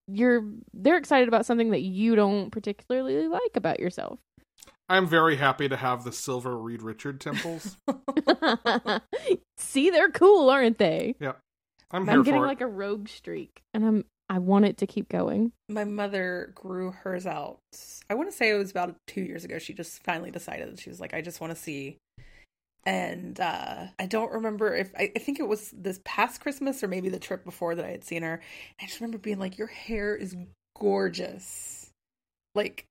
you're they're excited about something that you don't particularly like about yourself. I'm very happy to have the silver Reed Richard temples. <laughs> <laughs> See, they're cool, aren't they? I'm I'm, here getting for it. like a rogue streak, and I'm I want it to keep going. My mother grew hers out. I want to say it was about two years ago. She just finally decided that she was like, I just want to see. And uh, I don't remember if I, I think it was this past Christmas or maybe the trip before that I had seen her. I just remember being like, Your hair is gorgeous. Like,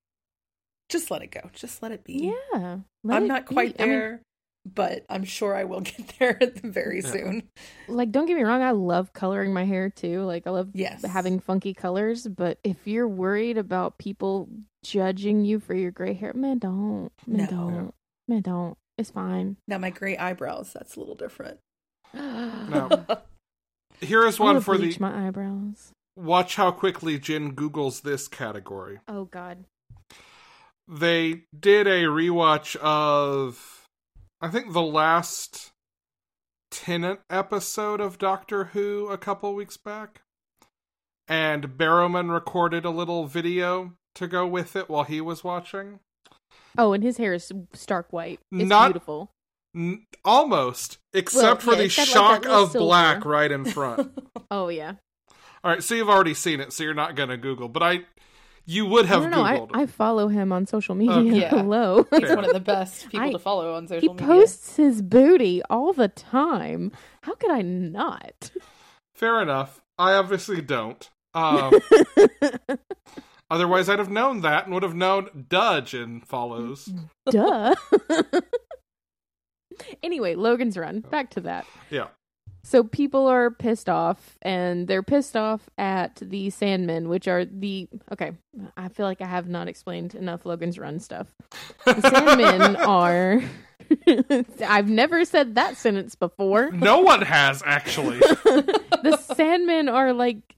just let it go. Just let it be. Yeah, I'm it not be. quite I mean, there, but I'm sure I will <laughs> get there very Yeah. soon. like, don't get me wrong, I love coloring my hair too. Like, I love Yes. having funky colors. But if you're worried about people judging you for your gray hair, man, don't, man, No. don't, man, don't. It's fine. Now, my gray eyebrows, that's a little different. <gasps> No. <laughs> Here is one for the my eyebrows. watch how quickly Jen Googles this category. Oh God. They did a rewatch of, I think, the last Tennant episode of Doctor Who a couple weeks back. And Barrowman recorded a little video to go with it while he was watching. Oh, and his hair is stark white. It's Not- beautiful. N- almost, except Well, for the it's got, like, shock of silver. black right in front. <laughs> Oh yeah. All right, so you've already seen it, so you're not going to Google, but I, you would have no, no, no. I, Googled. I follow him on social media. Okay. Yeah. <laughs> Hello. He's one of the best people I- to follow on he social media. He posts his booty all the time. How could I not? Fair enough. I obviously don't. Um, <laughs> otherwise, I'd have known that and would have known Dudge and follows. Duh. <laughs> anyway, Logan's Run. Back to that. Yeah. So people are pissed off, and they're pissed off at the Sandmen, which are the okay. I feel like I have not explained enough Logan's Run stuff. The <laughs> Sandmen are. <laughs> I've never said that sentence before. No one has actually. <laughs> the Sandmen are like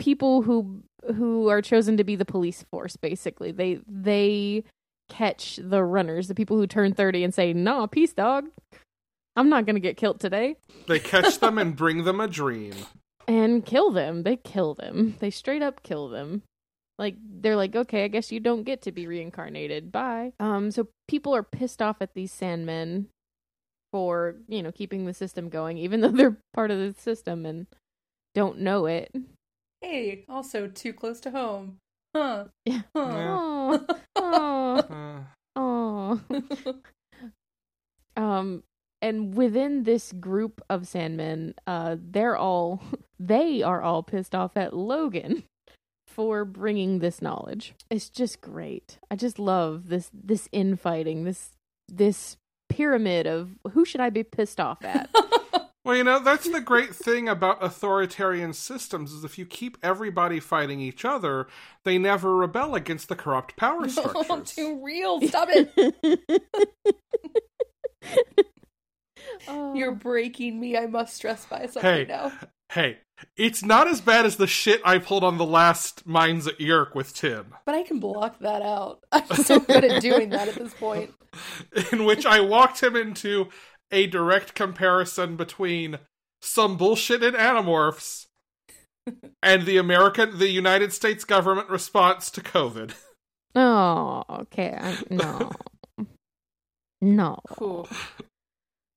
people who who are chosen to be the police force. Basically, they they catch the runners, the people who turn thirty and say, "Nah, peace, dog. I'm not gonna get killed today." They catch <laughs> them and bring them a dream. and kill them. They kill them. They straight up kill them. Like they're like, okay, I guess you don't get to be reincarnated. Bye. Um, so people are pissed off at these Sandmen for you know keeping the system going, even <laughs> though they're part of the system and don't know it. Hey, also too close to home. Huh. Yeah. Huh. Oh, Uh, oh, um, and within this group of Sandmen, uh, they're all <laughs> they are all pissed off at Logan <laughs> for bringing this knowledge. It's just great. I just love this this infighting, this this pyramid of who should I be pissed off at? <laughs> well, you know, that's the great thing about authoritarian systems is if you keep everybody fighting each other, they never rebel against the corrupt power structures. too real. Stop it. Oh. You're breaking me. I must stress by something Hey, now. hey, it's not as bad as the shit I pulled on the last Minds at Yeerk with Tim. But I can block that out. <laughs> I'm so good at doing that at this point. <laughs> in which I walked him into a direct comparison between some bullshit in Animorphs <laughs> and the American, the United States government response to COVID. Oh, okay. I, no. No. Cool.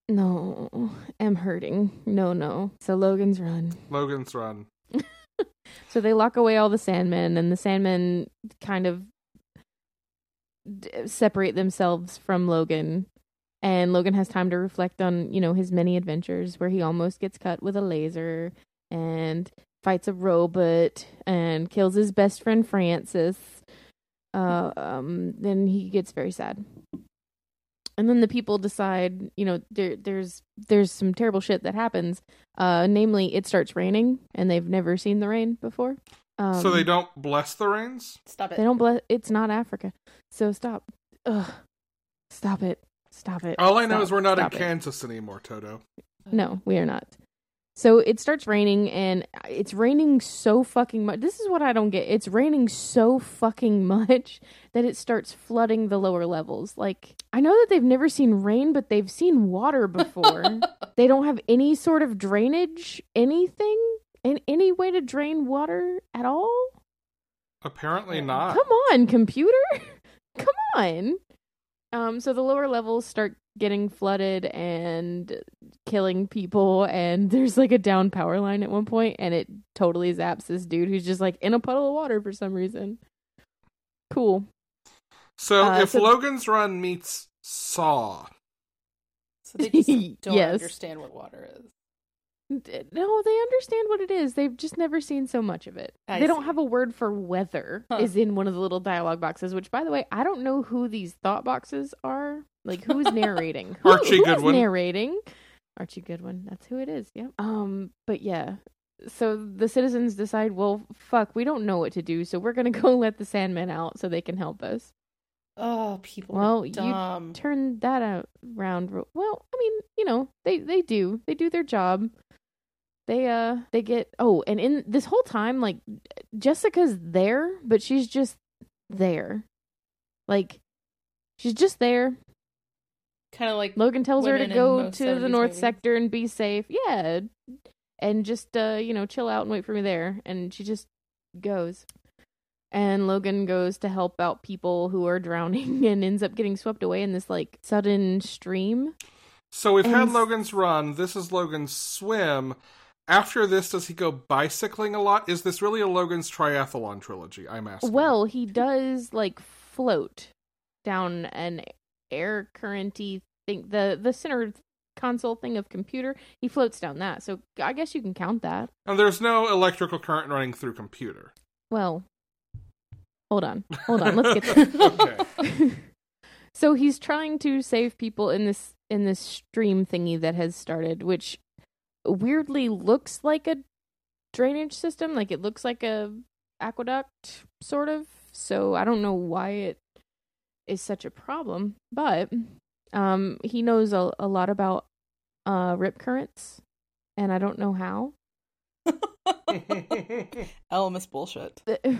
No. I'm hurting. No, no. So Logan's run. Logan's Run. <laughs> So they lock away all the Sandmen, and the Sandmen kind of d- separate themselves from Logan. And Logan has time to reflect on, you know, his many adventures where he almost gets cut with a laser and fights a robot and kills his best friend Francis. Uh, um, then he gets very sad. And then the people decide, you know, there, there's there's some terrible shit that happens. Uh, namely, it starts raining, and they've never seen the rain before. Um, so they don't bless the rains? Stop it. they don't bless. It's not Africa, so stop. Ugh, stop it. Stop it. All I know is we're not in Stop it. Kansas anymore, Toto. No, we are not. So it starts raining, and it's raining so fucking much. This is what I don't get. It's raining so fucking <laughs> much that it starts flooding the lower levels. Like, I know that they've never seen rain, but they've seen water before. <laughs> they don't have any sort of drainage, anything. in any way to drain water at all? Apparently not. Come on, computer. <laughs> Come on. Um, so the lower levels start getting flooded and killing people, and <laughs> there's like a down power line at one point, and it totally zaps this dude who's just like in a puddle of water for some reason. Cool. So Uh, if so- Logan's Run meets Saw, So they just <laughs> don't Yes. understand what water is. No, they understand what it is. They've just never seen so much of it. I they don't have a word for weather. Huh. Is in one of the little dialogue boxes. Which, by the way, I don't know who these thought boxes are. Like, who's <laughs> narrating? Who- Archie who's Goodwin. narrating. Archie Goodwin. That's who it is. Yeah. Um. But yeah. So the citizens decide, well, fuck, we don't know what to do, so we're gonna <laughs> go let the Sandmen out so they can help us. Oh, people Well, you turn that out around well i mean you know they they do they do their job they uh they get oh and in this whole time like jessica's there but she's just there like she's just there kind of like logan tells her to go to the north movies. sector and be safe yeah and just uh you know chill out and wait for me there and she just goes and Logan goes to help out people who are drowning <laughs> and ends up getting swept away in this like sudden stream. so we've had Logan's Run. This is Logan's Swim. After this, does he go bicycling a lot? Is this really a Logan's triathlon trilogy? I'm asking. Well, he does like float down an air currenty thing, the the center console thing of computer. He floats down that, so I guess you can count that. and there's no electrical current running through computer. Well, hold on, hold on. Let's get <laughs> there. <laughs> so he's trying to save people in this in this stream thingy that has started, which weirdly looks like a drainage system. Like it looks like a aqueduct, sort of. So I don't know why it is such a problem, but um, he knows a, a lot about uh, rip currents, and I don't know how. <laughs> Elemis bullshit. the-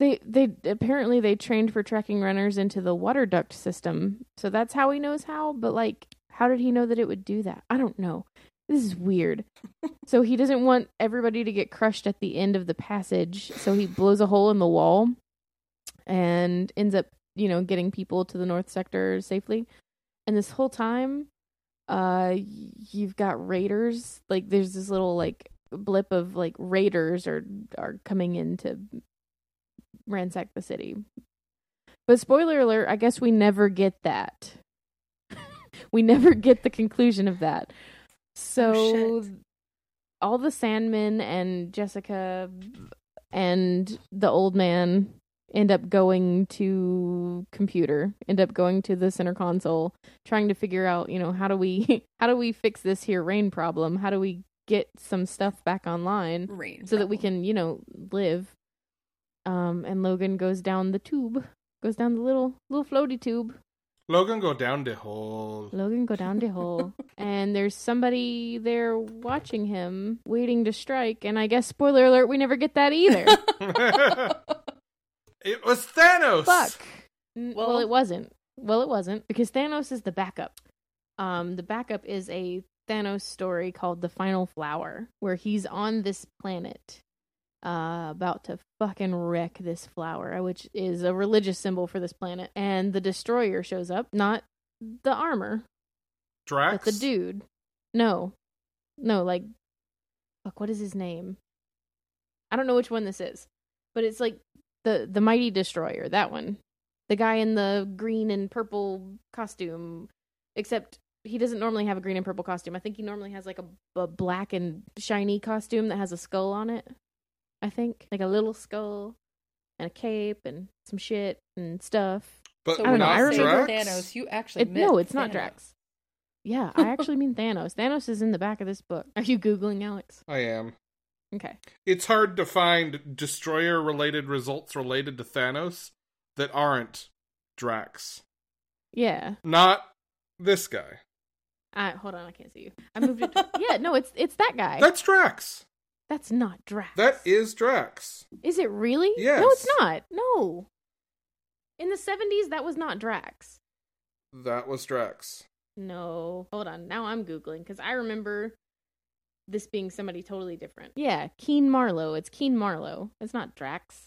they they apparently they trained for tracking runners into the water duct system so that's how he knows how but like how did he know that it would do that i don't know this is weird so he doesn't want everybody to get crushed at the end of the passage so he blows a hole in the wall and ends up you know getting people to the north sector safely and this whole time uh you've got raiders like there's this little like blip of like raiders are are coming in to ransack the city. But spoiler alert, I guess we never get that. <laughs> we never get the conclusion of that. So Oh, all the Sandmen and Jessica and the old man end up going to computer, end up going to the center console, trying to figure out, you know, how do we <laughs> how do we fix this here rain problem? How do we get some stuff back online? Rain. so that we can you know live um and logan goes down the tube goes down the little little floaty tube Logan go down the hole. logan go down the hole <laughs> and there's somebody there watching him waiting to strike. And i guess spoiler alert we never get that either. <laughs> It was Thanos. fuck. Well, Well- it wasn't. Well it wasn't because thanos is the backup. Um the backup is a thanos story called the final flower where he's on this planet uh about to fucking wreck this flower which is a religious symbol for this planet. And the destroyer shows up not the armor Drax. but the dude. No. No like fuck what is his name? I don't know which one this is but it's like the the mighty destroyer that one. The guy in the green and purple costume except he doesn't normally have a green and purple costume. I think he normally has like a, a black and shiny costume that has a skull on it i think like a little skull and a cape and some shit and stuff But So I don't know, I remember- Drax. Thanos, you actually it, meant no it's not drax yeah <laughs> i actually mean thanos thanos is in the back of this book are you googling alex I am. okay It's hard to find destroyer related results related to Thanos that aren't Drax. yeah Not this guy. I hold on, I can't see you. I moved it. To, <laughs> yeah, no, it's it's that guy. That's Drax. That's not Drax. That is Drax. Is it really? Yes. No, it's not. No. In the seventies, that was not Drax. That was Drax. No, hold on. Now I'm googling because I remember this being somebody totally different. Yeah, Keen Marlow. It's Keen Marlow. It's not Drax.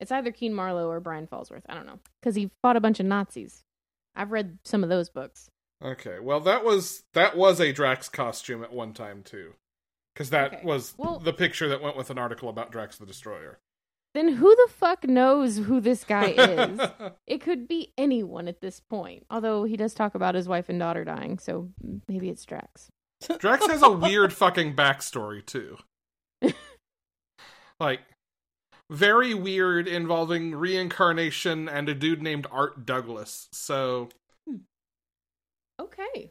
It's either Keen Marlow or Brian Falsworth. I don't know because he fought a bunch of Nazis. I've read some of those books. Okay, well that was that was a Drax costume at one time too, because that Okay, was well- the picture that went with an article about Drax the Destroyer. Then who the fuck knows who this guy <laughs> is? it could be anyone at this point. Although he does talk about his wife and daughter dying, so maybe it's Drax. Drax has a weird <laughs> fucking backstory too. <laughs> like very weird involving reincarnation and a dude named Art Douglas. So hmm. Okay.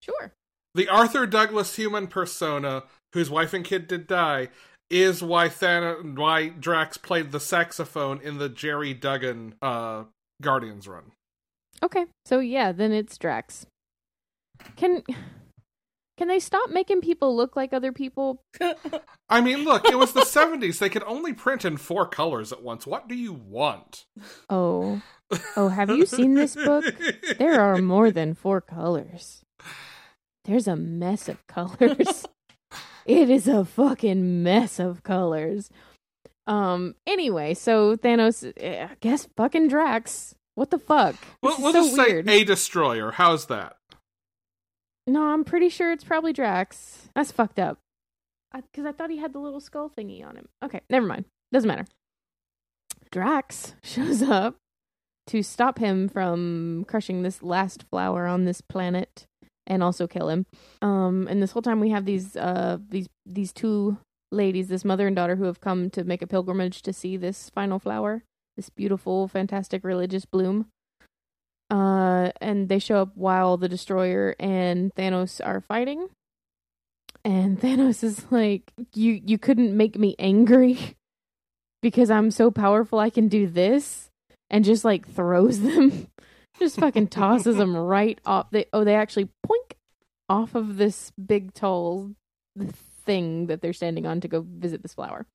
Sure. The Arthur Douglas human persona, whose wife and kid did die, is why Thanos, why Drax played the saxophone in the Gerry Duggan uh, Guardians run. Okay. So yeah, then it's Drax. Can can they stop making people look like other people? <laughs> I mean, look, it was the '70s; they could only print in four colors at once. What do you want? Oh. Oh, have you seen this book? There are more than four colors. <laughs> There's a mess of colors. <laughs> it is a fucking mess of colors. Um anyway, so Thanos eh, I guess fucking Drax. What the fuck? We'll, we'll so just weird. say a destroyer. How's that? No, I'm pretty sure it's probably Drax. That's fucked up. Because I, thought he had the little skull thingy on him. Okay, never mind. Doesn't matter. Drax <laughs> shows up to stop him from crushing this last flower on this planet and also kill him. Um, and this whole time we have these uh these these two ladies, this mother and daughter, who have come to make a pilgrimage to see this final flower, this beautiful, fantastic religious bloom. Uh, and they show up while the destroyer and Thanos are fighting. And <laughs> Thanos is like, "You you couldn't make me angry <laughs> because I'm so powerful. I can do this." And just like throws them, <laughs> just fucking tosses them right off. They oh they actually poink off of this big tall thing that they're standing on to go visit this flower.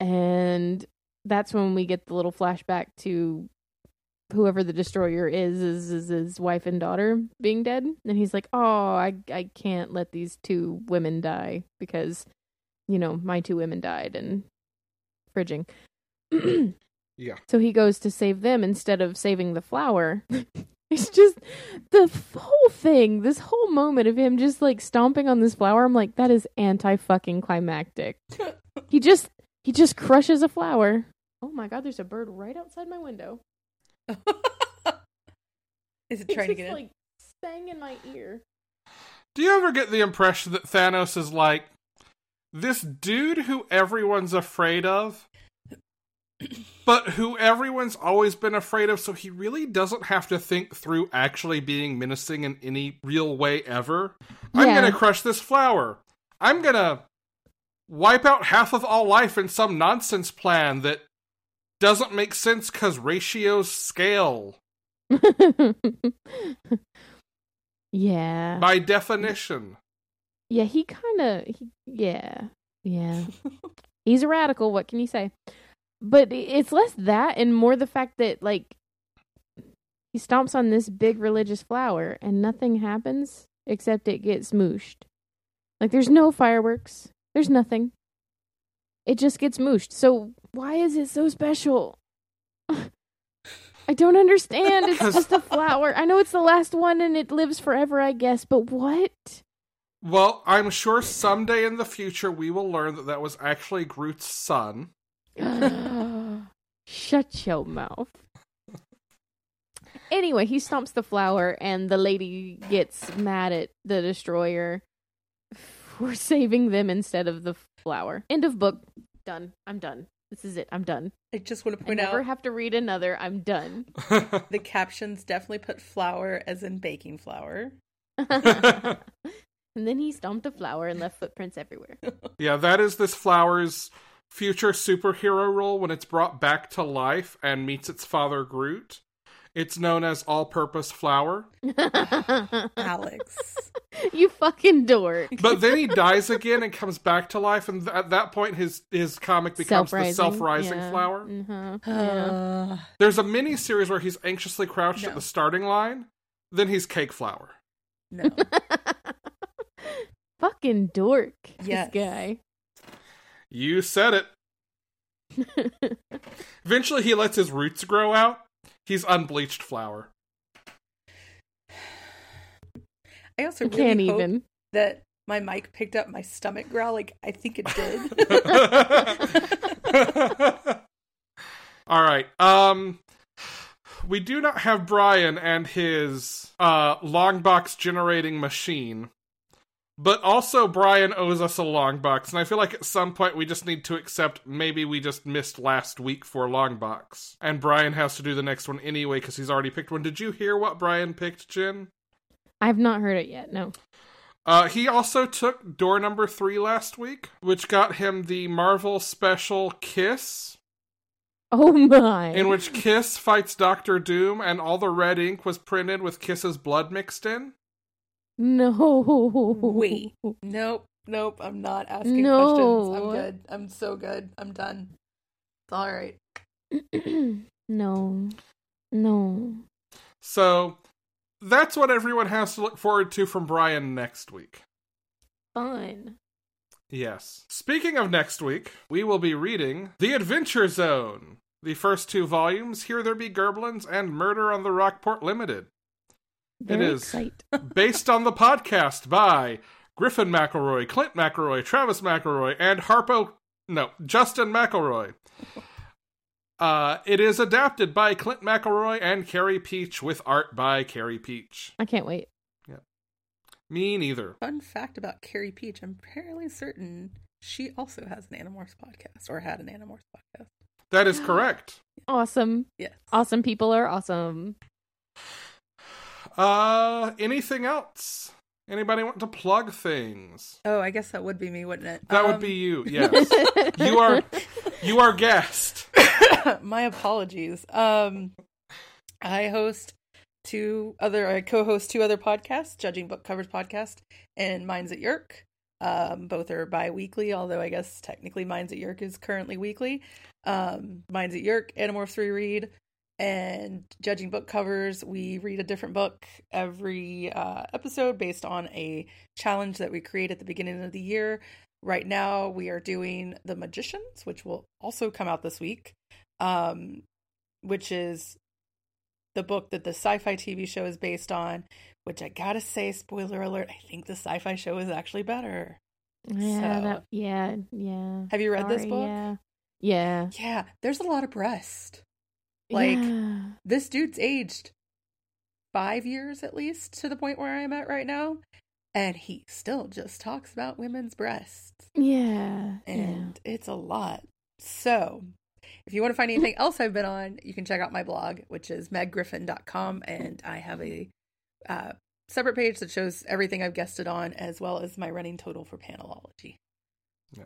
And that's when we get the little flashback to whoever the destroyer is is, is his wife and daughter being dead and he's like oh i i can't let these two women die because you know my two women died and fridging <clears throat> Yeah. so he goes to save them instead of saving the flower <laughs> it's just the whole thing this whole moment of him just like stomping on this flower i'm like that is anti fucking climactic <laughs> he just he just crushes a flower oh my god there's a bird right outside my window <laughs> Is it trying to just, get in? like sang in my ear. Do you ever get the impression that Thanos is like this dude who everyone's afraid of, but who everyone's always been afraid of, so he really doesn't have to think through actually being menacing in any real way ever? I'm gonna crush this flower. I'm gonna wipe out half of all life in some nonsense plan that doesn't make sense because ratios scale <laughs> yeah. by definition. Yeah, he kind of yeah. Yeah. He's a radical, what can you say? But it's less that and more the fact that like he stomps on this big religious flower and nothing happens except it gets mooshed. Like there's no fireworks. There's nothing. It just gets mooshed. So why is it so special? <sighs> I don't understand. It's <laughs> just a flower. I know it's the last one and it lives forever, I guess, but what? Well, I'm sure someday in the future we will learn that that was actually Groot's son. <sighs> Shut your mouth. Anyway, he stomps the flower, and the lady gets mad at the destroyer for <laughs> saving them instead of the flower. End of book. Done. I'm done. This is it. I'm done. I just want to point I point never out Never have to read another. I'm done. <laughs> the captions definitely put flour as in baking flour. <laughs> and then he stomped the flower and left footprints everywhere. yeah, that is this flower's future superhero role when it's brought back to life and meets its father Groot. It's known as all purpose flower. <laughs> Alex. you fucking dork. But then he dies again and comes back to life, and th- at that point, his his comic becomes the self rising yeah. flower. Mhm, yeah. Uh, There's a mini series where he's anxiously crouched at the starting line, then he's cake flower. no. <laughs> Fucking dork. Yes. This guy. You said it. <laughs> Eventually, he lets his roots grow out. He's unbleached flower. I also really can't hope even. that my mic picked up my stomach growl like I think it did. <laughs> All right. Um we do not have Brian and his uh long box generating machine. But also Brian owes us a long box, and I feel like at some point we just need to accept maybe we just missed last week for long box. And Brian has to do the next one anyway because he's already picked one. Did you hear what Brian picked, Jen? I've not heard it yet. No. Uh, he also took door number three last week, which got him the Marvel special Kiss, Oh my. in which Kiss fights Doctor Doom, and all the red ink was printed with Kiss's blood mixed in. No. Wait. nope, nope. I'm not asking No. questions. I'm good. I'm so good. I'm done. It's all right. <clears throat> no. No. So that's what everyone has to look forward to from Brian next week. Fun. Yes. Speaking of next week, we will be reading The Adventure Zone. The first two volumes, Here There Be Gerblins and Murder on the Rockport Limited. Very is. excite. <laughs> based on the podcast by Griffin McElroy, Clint McElroy, Travis McElroy, and Harpo. No, Justin McElroy. Uh, it is adapted by Clint McElroy and Carey Pietsch with art by Carey Pietsch. I can't wait. Yeah. Me neither. Fun fact about Carey Pietsch: I'm fairly certain she also has an Animorphs podcast, or had an Animorphs podcast. That is correct. <gasps> Awesome. Yes. Awesome people are awesome. Uh, anything else? Anybody want to plug things? Oh, I guess that would be me, wouldn't it? That would Um, be you. <laughs> Yes, you are. You are guest. <coughs> my apologies. Um, I host two other, I co-host two other podcasts, Judging Book Covers podcast and Minds at Yeerk. Um, both are bi-weekly, although I guess technically Minds at Yeerk is currently weekly. Um, Minds at Yeerk, Animorphs Reread, and Judging Book Covers. We read a different book every uh, episode based on a challenge that we create at the beginning of the year. Right now, we are doing The Magicians, which will also come out this week, um, which is the book that the sci fi TV show is based on. Which I gotta say, spoiler alert, I think the sci fi show is actually better. Yeah, So- that yeah, yeah. Have you read this book? Yeah. Yeah. Yeah, there's a lot of breast. Like, Yeah. This dude's aged five years at least to the point where I'm at right now. And he still just talks about women's breasts. Yeah. and it's a lot. So, if you want to find anything <laughs> else I've been on, you can check out my blog, which is meggriffin.com. And I have a uh, separate page that shows everything I've guested on, as well as my running total for panelology. Yeah.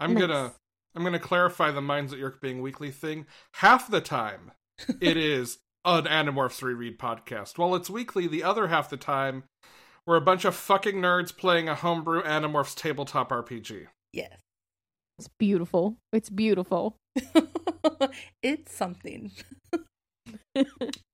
I'm Nice. gonna I'm gonna clarify the Minds at Yeerk being weekly thing. Half the time, it is an Animorphs reread podcast. While it's weekly, the other half the time, we're a bunch of fucking nerds playing a homebrew Animorphs tabletop RPG. Yes. It's beautiful. It's beautiful. <laughs> it's something. <laughs>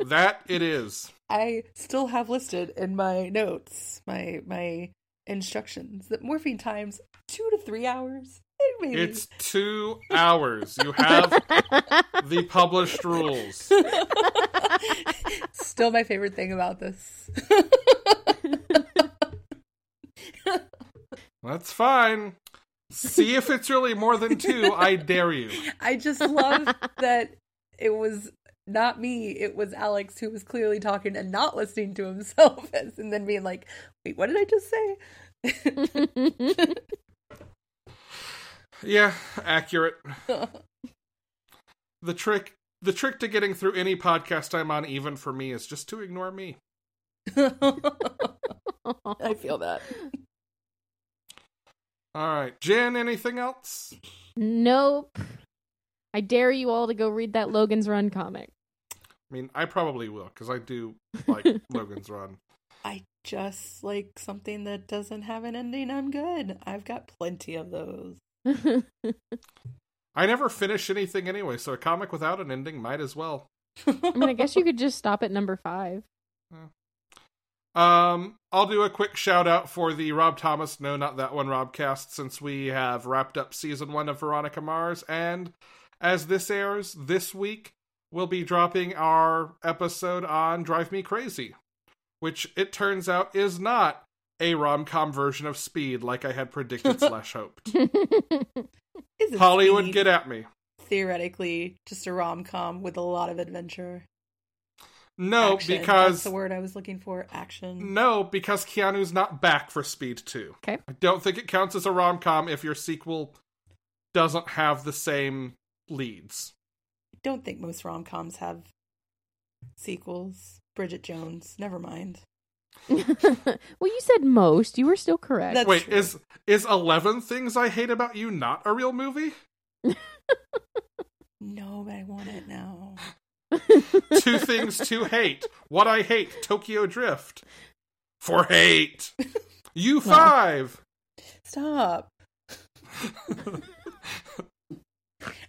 That it is. I still have listed in my notes, my my instructions, that morphine times two to three hours. Maybe. It's two hours. You have <laughs> the published rules. <laughs> Still my favorite thing about this. <laughs> That's fine. See if it's really more than two. I dare you. I just love that it was not me, it was Alex who was clearly talking and not listening to himself and then being like, wait, what did I just say? Yeah, accurate. <laughs> The trick the trick to getting through any podcast I'm on, even for me, is just to ignore me. I feel that. Alright. Jen, anything else? nope. I dare you all to go read that Logan's Run comic. I mean, I probably will, because I do <laughs> like Logan's Run. I just like something that doesn't have an ending. I'm good. I've got plenty of those. <laughs> I never finish anything anyway, so a comic without an ending might as well. I mean, I guess you could just stop at number five. <laughs> Um, I'll do a quick shout out for the Rob Thomas, no, not that one, Robcast, since we have wrapped up season one of Veronica Mars. And as this airs this week, we'll be dropping our episode on Drive Me Crazy, which it turns out is not a rom com version of Speed like I had predicted <laughs> slash hoped. Isn't Hollywood, Speed get at me. theoretically just a rom com with a lot of adventure. No, Action. because that's the word I was looking for. Action. No, because Keanu's not back for Speed 2. Okay. I don't think it counts as a rom com if your sequel doesn't have the same leads. I don't think most rom coms have sequels. Bridget Jones. Never mind. <laughs> well, you said most. You were still correct. That's Wait, true. is is 11 Things I Hate About You not a real movie? <laughs> No, but I want it now. <laughs> Two Things to Hate. What I Hate, Tokyo Drift. For hate. You five. Stop.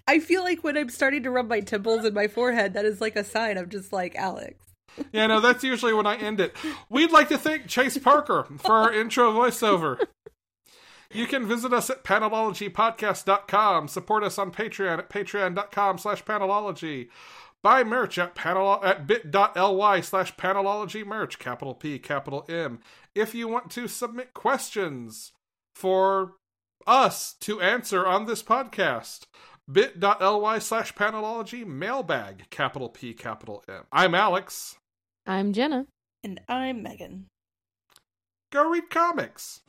I feel like when I'm starting to rub my temples and my forehead, that is like a sign I'm just like Alex. Yeah, no, that's usually when I end it. We'd like to thank Chase Parker for our intro voiceover. You can visit us at panelologypodcast.com, support us on Patreon at patreon.com slash panelology, buy merch at panel at bit.ly slash panelology merch, capital P, capital M. If you want to submit questions for us to answer on this podcast, bit.ly slash panelology mailbag, capital P, capital M. I'm Alex. I'm Jenna. And I'm Megan. Go read comics.